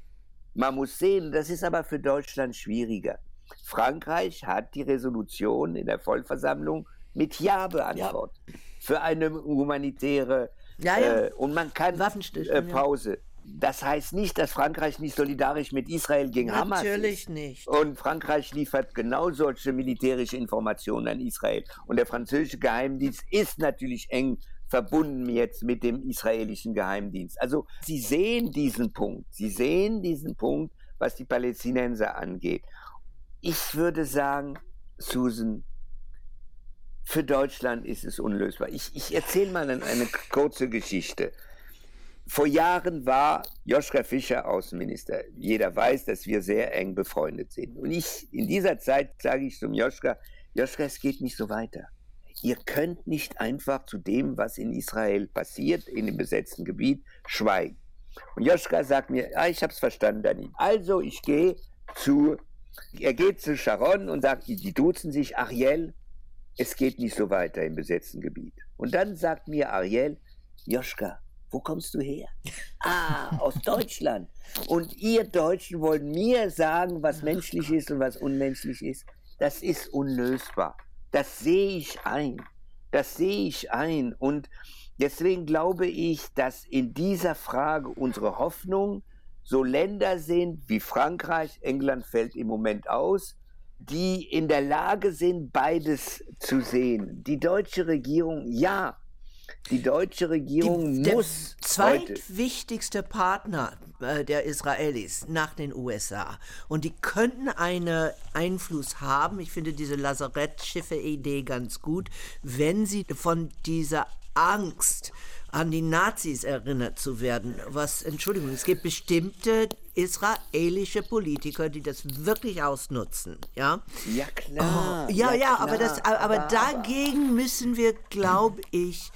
man muss sehen, das ist aber für Deutschland schwieriger. Frankreich hat die Resolution in der Vollversammlung mit Ja beantwortet. Ja. Für eine humanitäre ja, ja. Äh, und man kann äh, Pause. Das heißt nicht, dass Frankreich nicht solidarisch mit Israel gegen Natürlich Hamas ist. Natürlich nicht. Und Frankreich liefert genau solche militärische Informationen an Israel. Und der französische Geheimdienst ist natürlich eng verbunden jetzt mit dem israelischen Geheimdienst. Also Sie sehen diesen Punkt. Sie sehen diesen Punkt, was die Palästinenser angeht. Ich würde sagen, Susan, für Deutschland ist es unlösbar. Ich, ich erzähle mal eine, kurze Geschichte. Vor Jahren war Joschka Fischer Außenminister. Jeder weiß, dass wir sehr eng befreundet sind. Und ich, in dieser Zeit sage ich zum Joschka, Joschka, es geht nicht so weiter. Ihr könnt nicht einfach zu dem, was in Israel passiert, in dem besetzten Gebiet, schweigen. Und Joschka sagt mir, ah, ich habe es verstanden, Dani. Also ich gehe zu, er geht zu Sharon und sagt, die duzen sich, Ariel, es geht nicht so weiter im besetzten Gebiet. Und dann sagt mir Ariel, Joschka, wo kommst du her? Ah, aus Deutschland. Und ihr Deutschen wollt mir sagen, was menschlich ist und was unmenschlich ist. Das ist unlösbar. Das sehe ich ein. Das sehe ich ein. Und deswegen glaube ich, dass in dieser Frage unsere Hoffnung so Länder sind wie Frankreich, England fällt im Moment aus, die in der Lage sind, beides zu sehen. Die deutsche Regierung, ja, die deutsche Regierung die, muss. Der zweitwichtigste Partner äh, der Israelis nach den USA. Und die könnten einen Einfluss haben. Ich finde diese Lazarettschiffe-Idee ganz gut, wenn sie von dieser Angst an die Nazis erinnert zu werden. Was, Entschuldigung, es gibt bestimmte israelische Politiker, die das wirklich ausnutzen. Ja, ja klar. Oh, ja, ja, ja, aber, das, aber, aber dagegen müssen wir, glaube ich,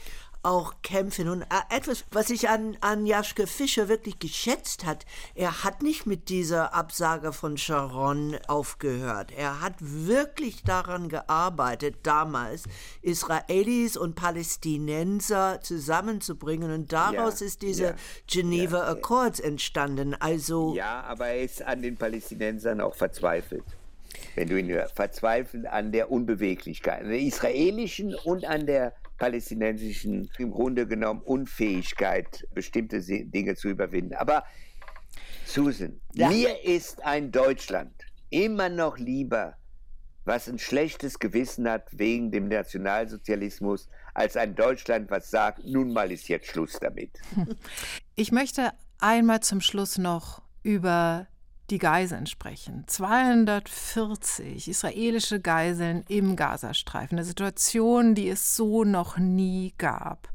auch kämpfen. Und äh, etwas, was ich an, an Jaschke Fischer wirklich geschätzt hat, er hat nicht mit dieser Absage von Sharon aufgehört. Er hat wirklich daran gearbeitet, damals Israelis und Palästinenser zusammenzubringen. Und daraus ja, ist diese ja, Geneva ja, Accords entstanden. Also ja, aber er ist an den Palästinensern auch verzweifelt wenn du ihn hörst, verzweifelt an der Unbeweglichkeit, an der israelischen und an der palästinensischen, im Grunde genommen Unfähigkeit, bestimmte Dinge zu überwinden. Aber Susan, ja. mir ist ein Deutschland immer noch lieber, was ein schlechtes Gewissen hat wegen dem Nationalsozialismus, als ein Deutschland, was sagt, nun mal ist jetzt Schluss damit. Ich möchte einmal zum Schluss noch über die Geiseln sprechen. 240 israelische Geiseln im Gazastreifen. Eine Situation, die es so noch nie gab.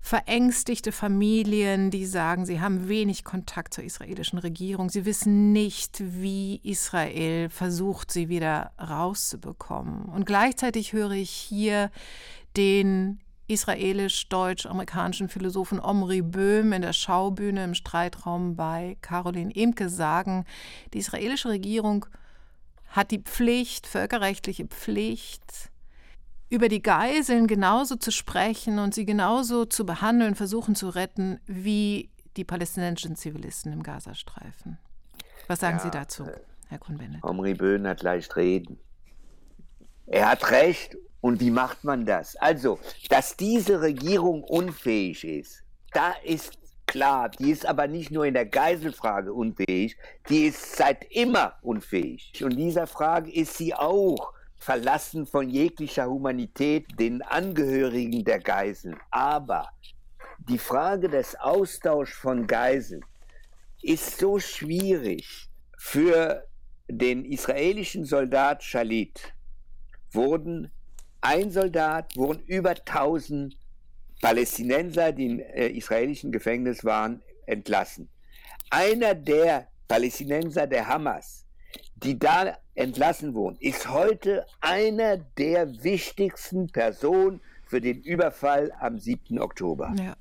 Verängstigte Familien, die sagen, sie haben wenig Kontakt zur israelischen Regierung. Sie wissen nicht, wie Israel versucht, sie wieder rauszubekommen. Und gleichzeitig höre ich hier den israelisch-deutsch-amerikanischen Philosophen Omri Böhm in der Schaubühne im Streitraum bei Caroline Emke sagen, die israelische Regierung hat die Pflicht, völkerrechtliche Pflicht, über die Geiseln genauso zu sprechen und sie genauso zu behandeln, versuchen zu retten, wie die palästinensischen Zivilisten im Gazastreifen. Was sagen ja, Sie dazu, Herr Kuhn-Bennett? Omri Böhm hat leicht reden. Er hat recht und wie macht man das? Also, dass diese Regierung unfähig ist, da ist klar. Die ist aber nicht nur in der Geiselfrage unfähig, die ist seit immer unfähig. Und dieser Frage ist sie auch verlassen von jeglicher Humanität den Angehörigen der Geiseln. Aber die Frage des Austauschs von Geiseln ist so schwierig. Für den israelischen Soldat Shalit wurden ein Soldat, wurden über 1000 Palästinenser, die im äh, israelischen Gefängnis waren, entlassen. Einer der Palästinenser der Hamas, die da entlassen wurden, ist heute einer der wichtigsten Personen für den Überfall am 7. Oktober. Ja.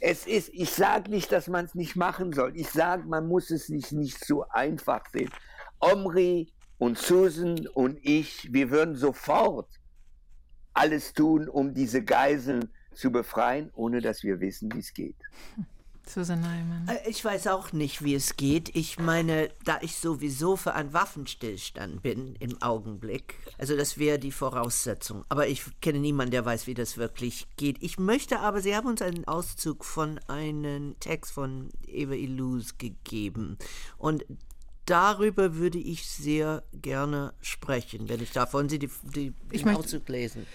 Es ist, ich sage nicht, dass man es nicht machen soll. Ich sage, man muss es nicht, nicht so einfach sehen. Omri und Susan und ich, wir würden sofort alles tun, um diese Geiseln zu befreien, ohne dass wir wissen, wie es geht. Susan Neumann. Äh, ich weiß auch nicht, wie es geht. Ich meine, da ich sowieso für einen Waffenstillstand bin im Augenblick, also das wäre die Voraussetzung. Aber ich kenne niemanden, der weiß, wie das wirklich geht. Ich möchte aber, Sie haben uns einen Auszug von einem Text von Eva Illus gegeben. Und darüber würde ich sehr gerne sprechen, wenn ich darf. Wollen Sie die, die, ich den Auszug lesen?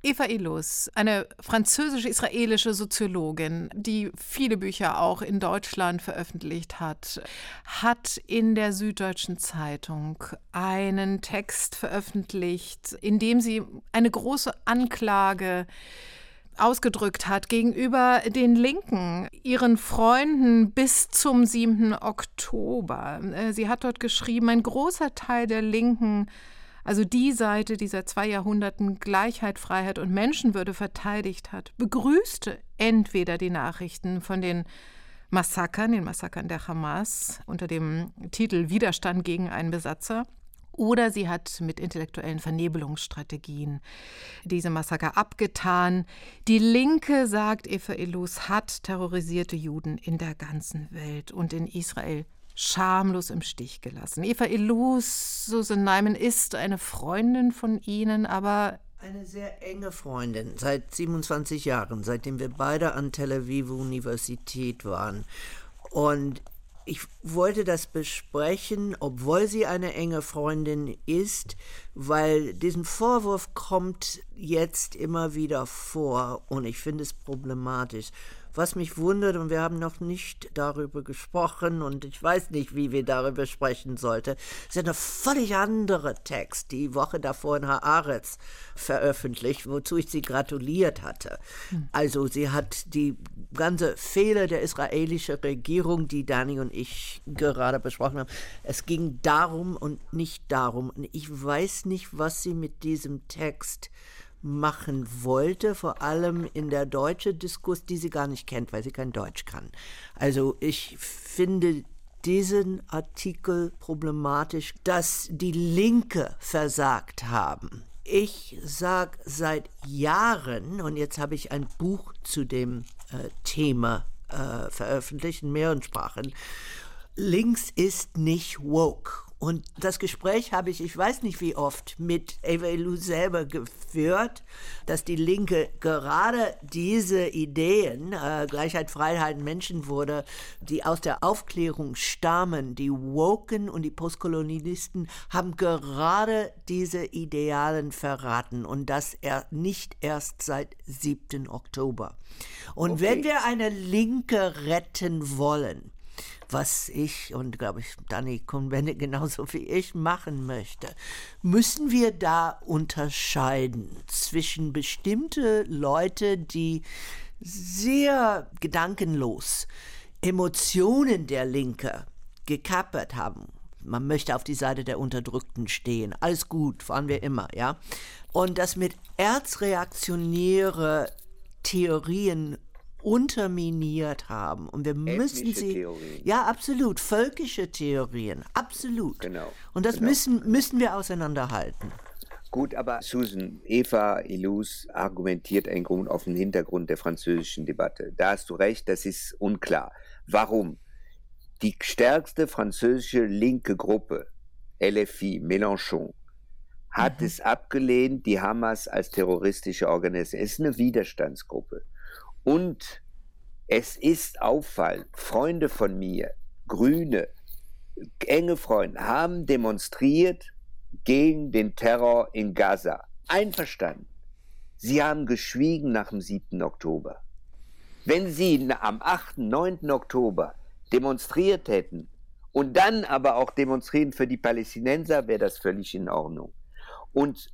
Eva Illus, eine französisch-israelische Soziologin, die viele Bücher auch in Deutschland veröffentlicht hat, hat in der Süddeutschen Zeitung einen Text veröffentlicht, in dem sie eine große Anklage ausgedrückt hat gegenüber den Linken, ihren Freunden bis zum 7. Oktober. Äh, sie hat dort geschrieben, ein großer Teil der Linken, also die Seite, die seit zwei Jahrhunderten Gleichheit, Freiheit und Menschenwürde verteidigt hat, begrüßte entweder die Nachrichten von den Massakern, den Massakern der Hamas unter dem Titel Widerstand gegen einen Besatzer, oder sie hat mit intellektuellen Vernebelungsstrategien diese Massaker abgetan. Die Linke, sagt Eva Illus, hat terrorisierte Juden in der ganzen Welt und in Israel schamlos im Stich gelassen. Eva Illus, Susan Neiman, ist eine Freundin von Ihnen, aber eine sehr enge Freundin seit 27 Jahren, seitdem wir beide an Tel Aviv Universität waren. Und ich wollte das besprechen, obwohl sie eine enge Freundin ist, weil diesen Vorwurf kommt jetzt immer wieder vor und ich finde es problematisch. Was mich wundert, und wir haben noch nicht darüber gesprochen und ich weiß nicht, wie wir darüber sprechen sollten, ist eine völlig andere Text, die Woche davor in Haaretz veröffentlicht, wozu ich sie gratuliert hatte. Hm. Also sie hat die ganze Fehler der israelischen Regierung, die Dani und ich gerade besprochen haben. Es ging darum und nicht darum. Und ich weiß nicht, was sie mit diesem Text machen wollte, vor allem in der deutschen Diskurs, die sie gar nicht kennt, weil sie kein Deutsch kann. Also ich finde diesen Artikel problematisch, dass die Linke versagt haben. Ich sage seit Jahren, und jetzt habe ich ein Buch zu dem äh, Thema äh, veröffentlicht in mehreren Sprachen, links ist nicht woke. Und das Gespräch habe ich, ich weiß nicht wie oft, mit Eva Elou selber geführt, dass die Linke gerade diese Ideen, äh, Gleichheit, Freiheit, Menschenwürde, die aus der Aufklärung stammen, die Woken und die Postkolonialisten haben gerade diese Idealen verraten und das er nicht erst seit 7. Oktober. Und okay. wenn wir eine Linke retten wollen, was ich und glaube ich Danny Kuhnwende genauso wie ich machen möchte, müssen wir da unterscheiden zwischen bestimmte Leute, die sehr gedankenlos Emotionen der Linke gekappert haben. Man möchte auf die Seite der Unterdrückten stehen. Alles gut, fahren wir immer, ja. Und das mit erzreaktionäre Theorien unterminiert haben. Und wir müssen sie. Theorien. Ja, absolut. Völkische Theorien. Absolut. Genau. Und das genau. müssen, müssen wir auseinanderhalten. Gut, aber Susan, Eva Illouz argumentiert einen Grund auf den Hintergrund der französischen Debatte. Da hast du recht, das ist unklar. Warum? Die stärkste französische linke Gruppe, LFI, Mélenchon, hat mhm. es abgelehnt, die Hamas als terroristische Organisation. Es ist eine Widerstandsgruppe. Und Es ist auffallend, Freunde von mir, Grüne, enge Freunde, haben demonstriert gegen den Terror in Gaza. Einverstanden. Sie haben geschwiegen nach dem 7. Oktober. Wenn Sie am 8., 9. Oktober demonstriert hätten und dann aber auch demonstrieren für die Palästinenser, wäre das völlig in Ordnung. Und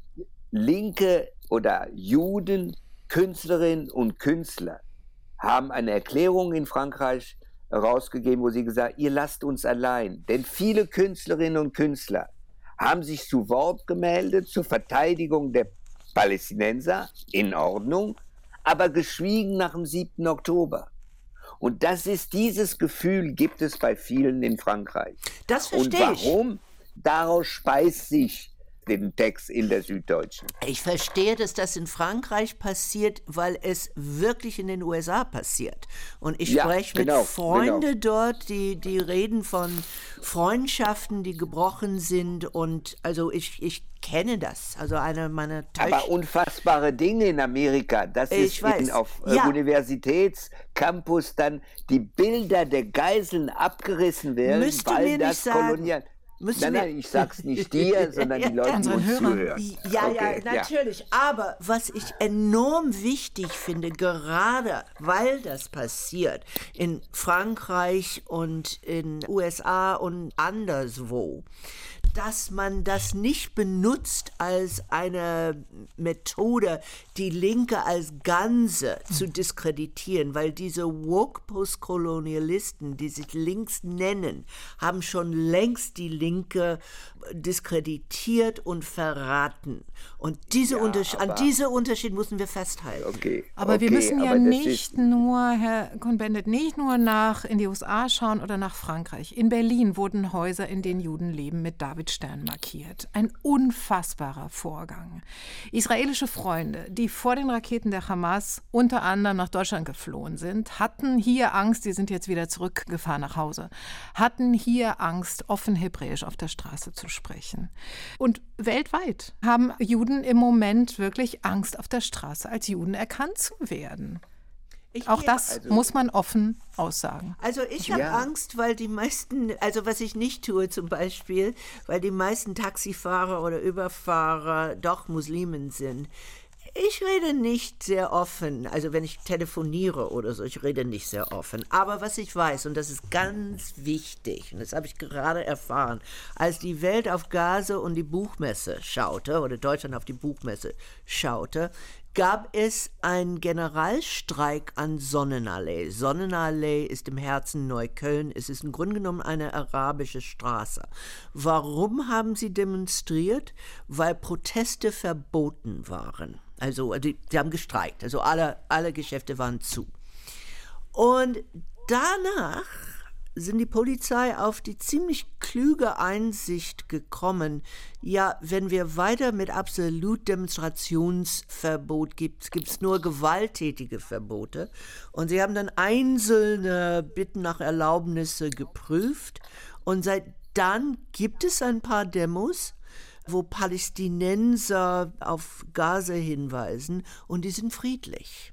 Linke oder Juden, Künstlerinnen und Künstler haben eine Erklärung in Frankreich rausgegeben, wo sie gesagt, ihr lasst uns allein. Denn viele Künstlerinnen und Künstler haben sich zu Wort gemeldet zur Verteidigung der Palästinenser, in Ordnung, aber geschwiegen nach dem 7. Oktober. Und das ist dieses Gefühl, gibt es bei vielen in Frankreich. Das verstehe ich. Und warum? Daraus speist sich den Text in der Süddeutschen. Ich verstehe, dass das in Frankreich passiert, weil es wirklich in den USA passiert. Und ich ja, spreche mit genau, Freunden genau. dort, die, die reden von Freundschaften, die gebrochen sind. Und also ich, ich kenne das. Also eine meiner Töchter. Aber unfassbare Dinge in Amerika. Das ich ist weiß. auf äh, ja. Universitätscampus dann die Bilder der Geiseln abgerissen werden, Müsste weil das Kolonial. Müssen nein, nein, ich sag's nicht dir, sondern die Leute, die uns zuhören. Ja, okay, ja, natürlich. Ja. Aber was ich enorm wichtig finde, gerade weil das passiert in Frankreich und in USA und anderswo, dass man das nicht benutzt als eine Methode, die Linke als Ganze zu diskreditieren, weil diese Woke-Postkolonialisten, die sich links nennen, haben schon längst die Linke diskreditiert und verraten. Und diese ja, an diesem Unterschied müssen wir festhalten. Okay, aber okay, wir müssen ja nicht nur, Herr Cohn-Bendit, nicht nur nach in die USA schauen oder nach Frankreich. In Berlin wurden Häuser, in denen Juden leben, mit Davidstern markiert. Ein unfassbarer Vorgang. Israelische Freunde, die vor den Raketen der Hamas unter anderem nach Deutschland geflohen sind, hatten hier Angst, die sind jetzt wieder zurückgefahren nach Hause, hatten hier Angst, offen Hebräisch auf der Straße zu sprechen. Und weltweit haben Juden im Moment wirklich Angst, auf der Straße als Juden erkannt zu werden. Ich Auch das also, muss man offen aussagen. Also ich habe ja. Angst, weil die meisten, also was ich nicht tue zum Beispiel, weil die meisten Taxifahrer oder Überfahrer doch Muslimen sind. Ich rede nicht sehr offen, also wenn ich telefoniere oder so, ich rede nicht sehr offen. Aber was ich weiß, und das ist ganz wichtig, und das habe ich gerade erfahren, als die Welt auf Gaza und die Buchmesse schaute, oder Deutschland auf die Buchmesse schaute, gab es einen Generalstreik an Sonnenallee. Sonnenallee ist im Herzen Neukölln. Es ist im Grunde genommen eine arabische Straße. Warum haben sie demonstriert? Weil Proteste verboten waren. Also, die, die haben gestreikt. Also, alle, alle Geschäfte waren zu. Und danach sind die Polizei auf die ziemlich klüge Einsicht gekommen, ja, wenn wir weiter mit absolut Demonstrationsverbot gibt, gibt es nur gewalttätige Verbote. Und sie haben dann einzelne Bitten nach Erlaubnisse geprüft. Und seit dann gibt es ein paar Demos, wo Palästinenser auf Gaza hinweisen und die sind friedlich.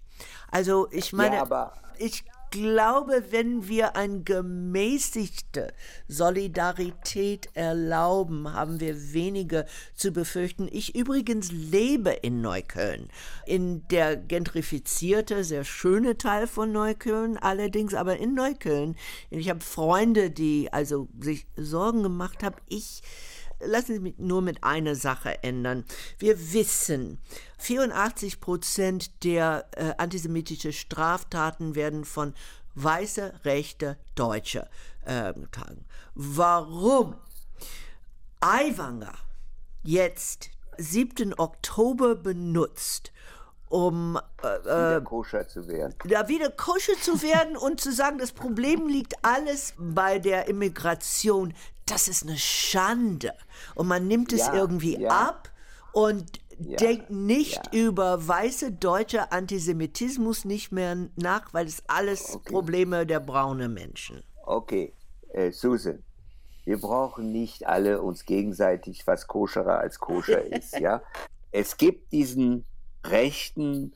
Also ich meine, ja, ich glaube, wenn wir eine gemäßigte Solidarität erlauben, haben wir weniger zu befürchten. Ich übrigens lebe in Neukölln, in der gentrifizierte, sehr schöne Teil von Neukölln, allerdings aber in Neukölln. Ich habe Freunde, die also sich Sorgen gemacht haben. Ich lassen Sie mich nur mit einer Sache ändern. Wir wissen, 84 Prozent der äh, antisemitischen Straftaten werden von weiße, rechte Deutsche äh, getragen. Warum Aiwanger jetzt 7. Oktober benutzt, um äh, wieder äh, koscher zu werden. Ja, wieder koscher zu werden und zu sagen, das Problem liegt alles bei der Immigration. Das ist eine Schande. Und man nimmt es ja, irgendwie ja. ab und ja, denkt nicht über weiße deutsche Antisemitismus nicht mehr nach, weil es alles okay. Probleme der braunen Menschen. Okay, äh, Susan, wir brauchen nicht alle uns gegenseitig was koscherer als koscher ist, ja? Es gibt diesen rechten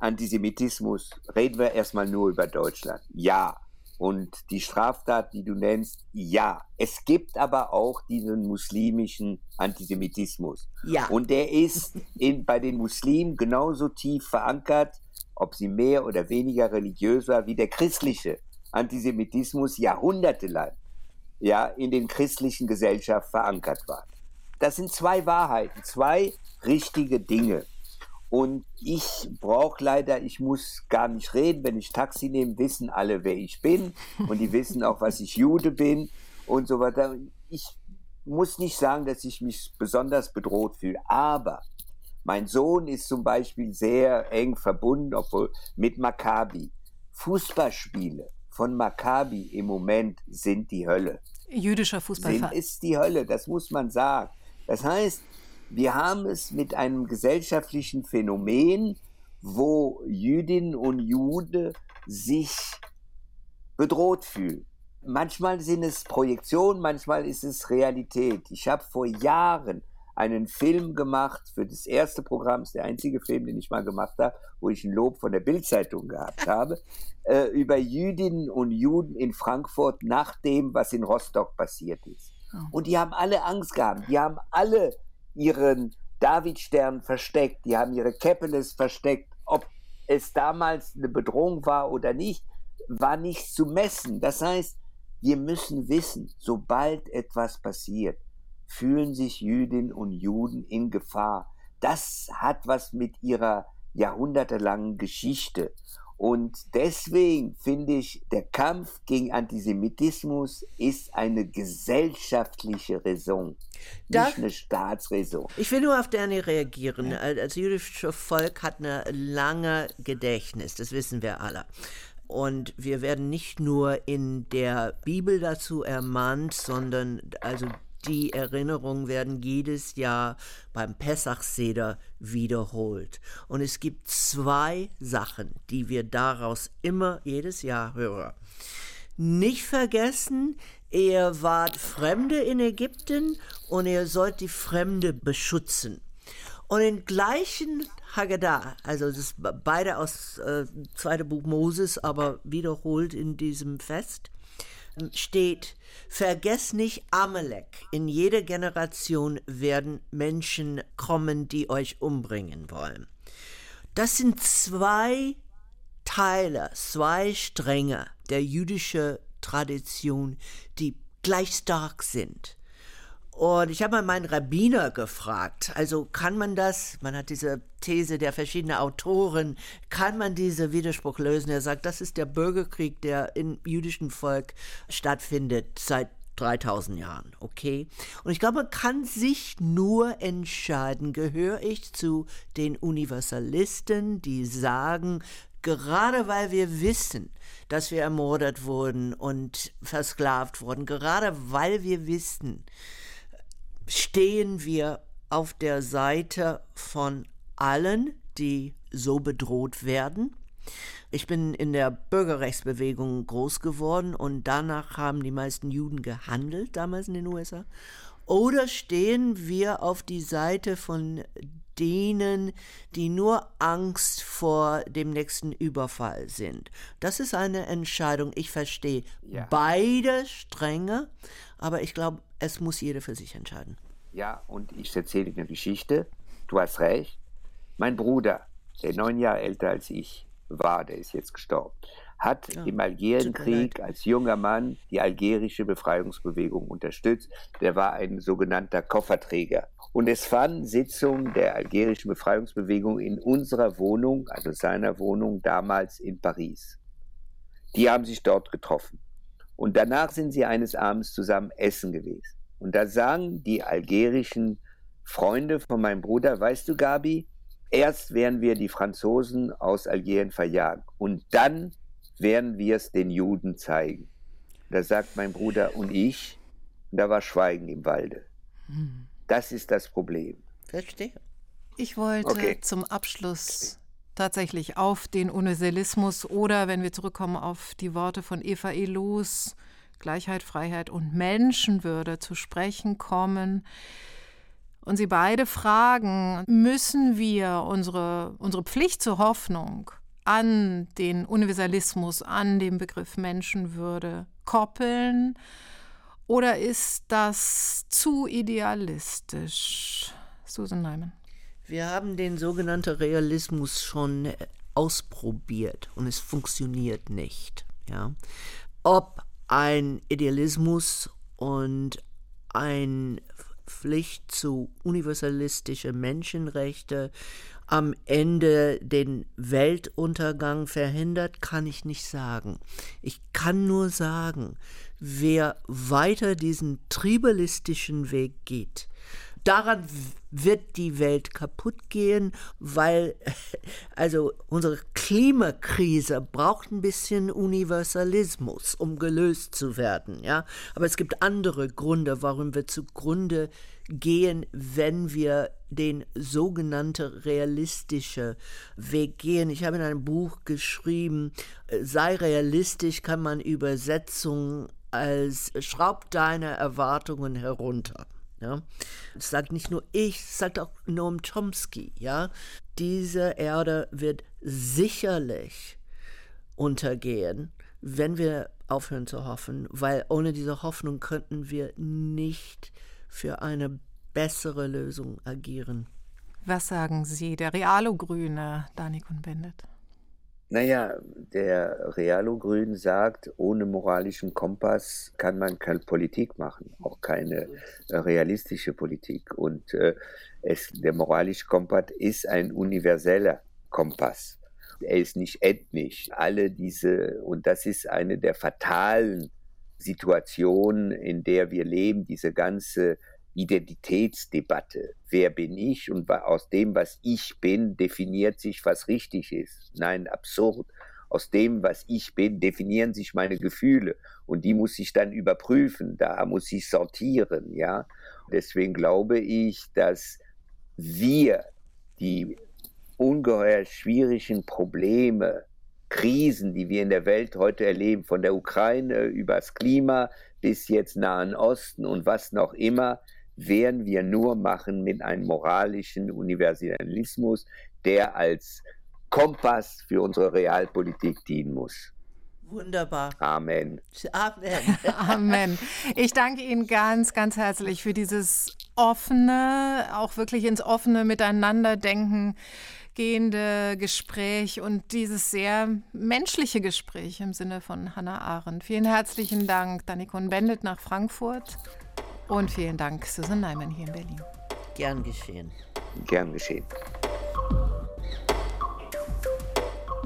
Antisemitismus, reden wir erstmal nur über Deutschland. Ja. Und die Straftat, die du nennst, ja. Es gibt aber auch diesen muslimischen Antisemitismus. Ja. Und der ist in, bei den Muslimen genauso tief verankert, ob sie mehr oder weniger religiös war, wie der christliche Antisemitismus jahrhundertelang ja, in den christlichen Gesellschaften verankert war. Das sind zwei Wahrheiten, zwei richtige Dinge. Und ich brauche leider, ich muss gar nicht reden. Wenn ich Taxi nehme, wissen alle, wer ich bin. Und die wissen auch, was ich Jude bin und so weiter. Ich muss nicht sagen, dass ich mich besonders bedroht fühle. Aber mein Sohn ist zum Beispiel sehr eng verbunden, obwohl mit Maccabi. Fußballspiele von Maccabi im Moment sind die Hölle. Jüdischer Fußballverein. Ist die Hölle, das muss man sagen. Das heißt, wir haben es mit einem gesellschaftlichen Phänomen, wo Jüdinnen und Jude sich bedroht fühlen. Manchmal sind es Projektionen, manchmal ist es Realität. Ich habe vor Jahren einen Film gemacht für das erste Programm, das ist der einzige Film, den ich mal gemacht habe, wo ich ein Lob von der Bildzeitung gehabt habe, äh, über Jüdinnen und Juden in Frankfurt nach dem, was in Rostock passiert ist. Oh. Und die haben alle Angst gehabt, die haben alle ihren Davidstern versteckt, die haben ihre Kepeles versteckt. Ob es damals eine Bedrohung war oder nicht, war nicht zu messen. Das heißt, wir müssen wissen, sobald etwas passiert, fühlen sich Jüdinnen und Juden in Gefahr. Das hat was mit ihrer jahrhundertelangen Geschichte. Und deswegen finde ich, der Kampf gegen Antisemitismus ist eine gesellschaftliche Raison, da, nicht eine Staatsräson. Ich will nur auf Danny reagieren. Ja. Als jüdisches Volk hat eine lange Gedächtnis, das wissen wir alle. Und wir werden nicht nur in der Bibel dazu ermahnt, sondern also die Erinnerungen werden jedes Jahr beim Pessachseder wiederholt. Und es gibt zwei Sachen, die wir daraus immer jedes Jahr hören. Nicht vergessen, ihr wart Fremde in Ägypten und ihr sollt die Fremde beschützen. Und im gleichen Haggadah, also das beide aus äh, zweite Buch Moses, aber wiederholt in diesem Fest, steht, vergess nicht Amalek. In jeder Generation werden Menschen kommen, die euch umbringen wollen. Das sind zwei Teile, zwei Stränge der jüdischen Tradition, die gleich stark sind. Und ich habe mal meinen Rabbiner gefragt, also kann man das, man hat diese These der verschiedenen Autoren, kann man diese Widerspruch lösen? Er sagt, das ist der Bürgerkrieg, der im jüdischen Volk stattfindet seit 3000 Jahren, okay? Und ich glaube, man kann sich nur entscheiden, gehöre ich zu den Universalisten, die sagen, gerade weil wir wissen, dass wir ermordet wurden und versklavt wurden, gerade weil wir wissen, stehen wir auf der Seite von allen, die so bedroht werden. Ich bin in der Bürgerrechtsbewegung groß geworden und danach haben die meisten Juden gehandelt, damals in den USA. Oder stehen wir auf die Seite von denen, die nur Angst vor dem nächsten Überfall sind? Das ist eine Entscheidung. Ich verstehe ja. beide Stränge, aber ich glaube, es muss jeder für sich entscheiden. Ja, und ich erzähle eine Geschichte. Du hast recht. Mein Bruder, der neun Jahre älter als ich war, der ist jetzt gestorben, hat ja, im Algerienkrieg als junger Mann die algerische Befreiungsbewegung unterstützt. Der war ein sogenannter Kofferträger. Und es fanden Sitzungen der algerischen Befreiungsbewegung in unserer Wohnung, also seiner Wohnung damals in Paris. Die haben sich dort getroffen. Und danach sind sie eines Abends zusammen essen gewesen. Und da sagen die algerischen Freunde von meinem Bruder, weißt du, Gabi, erst werden wir die Franzosen aus Algerien verjagen und dann werden wir es den Juden zeigen. Da sagt mein Bruder und ich, und da war Schweigen im Walde. Hm. Das ist das Problem. Verstehe. Ich wollte okay. zum Abschluss tatsächlich auf den Universalismus oder, wenn wir zurückkommen auf die Worte von Eva Elos, Gleichheit, Freiheit und Menschenwürde zu sprechen kommen. Und Sie beide fragen, müssen wir unsere, unsere Pflicht zur Hoffnung an den Universalismus, an den Begriff Menschenwürde koppeln? Oder ist das zu idealistisch? Susan Neumann. Wir haben den sogenannten Realismus schon ausprobiert und es funktioniert nicht. Ja? Ob ein Idealismus und ein Pflicht zu universalistischen Menschenrechte am Ende den Weltuntergang verhindert, kann ich nicht sagen. Ich kann nur sagen, wer weiter diesen tribalistischen Weg geht, daran wird die Welt kaputt gehen, weil also unsere Klimakrise braucht ein bisschen Universalismus, um gelöst zu werden, ja. Aber es gibt andere Gründe, warum wir zugrunde gehen, wenn wir den sogenannten realistischen Weg gehen. Ich habe in einem Buch geschrieben, sei realistisch, kann man Übersetzung als schraub deine Erwartungen herunter. Ja? Das sagt nicht nur ich, das sagt auch Noam Chomsky. Ja? Diese Erde wird sicherlich untergehen, wenn wir aufhören zu hoffen, weil ohne diese Hoffnung könnten wir nicht für eine bessere Lösung agieren. Was sagen Sie, der Realo-Grüne, Dani Kuhn-Bendit? Naja, der Realo-Grün sagt, ohne moralischen Kompass kann man keine Politik machen, auch keine äh, realistische Politik. Und äh, es, der moralische Kompass ist ein universeller Kompass. Er ist nicht ethnisch. Alle diese, und das ist eine der fatalen Situationen, in der wir leben, diese ganze Identitätsdebatte. Wer bin ich? Und aus dem, was ich bin, definiert sich, was richtig ist. Nein, absurd. Aus dem, was ich bin, definieren sich meine Gefühle. Und die muss ich dann überprüfen. Da muss ich sortieren, ja. Deswegen glaube ich, dass wir die ungeheuer schwierigen Probleme, Krisen, die wir in der Welt heute erleben, von der Ukraine übers Klima bis jetzt Nahen Osten und was noch immer, werden wir nur machen mit einem moralischen Universalismus, der als Kompass für unsere Realpolitik dienen muss. Wunderbar. Amen. Amen. Amen. Ich danke Ihnen ganz, ganz herzlich für dieses offene, auch wirklich ins offene Miteinanderdenken gehende Gespräch und dieses sehr menschliche Gespräch im Sinne von Hannah Arendt. Vielen herzlichen Dank, Danikon Bendit nach Frankfurt. Und vielen Dank, Susan Neiman hier in Berlin. Gern geschehen. Gern geschehen.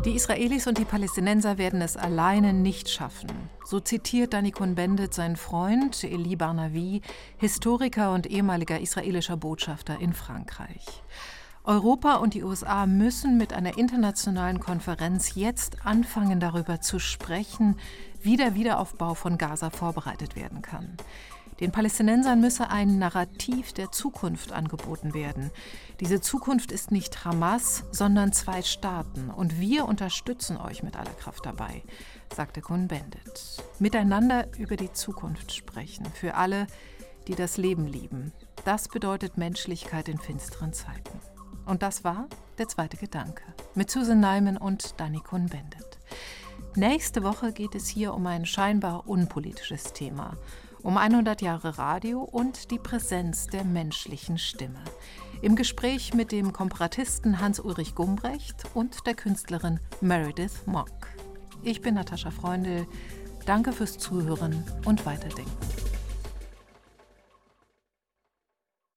Die Israelis und die Palästinenser werden es alleine nicht schaffen. So zitiert Danny Cohn-Bendit seinen Freund Eli Barnavi, Historiker und ehemaliger israelischer Botschafter in Frankreich. Europa und die USA müssen mit einer internationalen Konferenz jetzt anfangen, darüber zu sprechen, wie der Wiederaufbau von Gaza vorbereitet werden kann. Den Palästinensern müsse ein Narrativ der Zukunft angeboten werden. Diese Zukunft ist nicht Hamas, sondern zwei Staaten. Und wir unterstützen euch mit aller Kraft dabei, sagte Cohn-Bendit. Miteinander über die Zukunft sprechen. Für alle, die das Leben lieben. Das bedeutet Menschlichkeit in finsteren Zeiten. Und das war der zweite Gedanke mit Susan Neiman und Danny Cohn-Bendit. Nächste Woche geht es hier um ein scheinbar unpolitisches Thema um 100 Jahre Radio und die Präsenz der menschlichen Stimme. Im Gespräch mit dem Komparatisten Hans-Ulrich Gumbrecht und der Künstlerin Meredith Monk. Ich bin Natascha Freundl. Danke fürs Zuhören und Weiterdenken.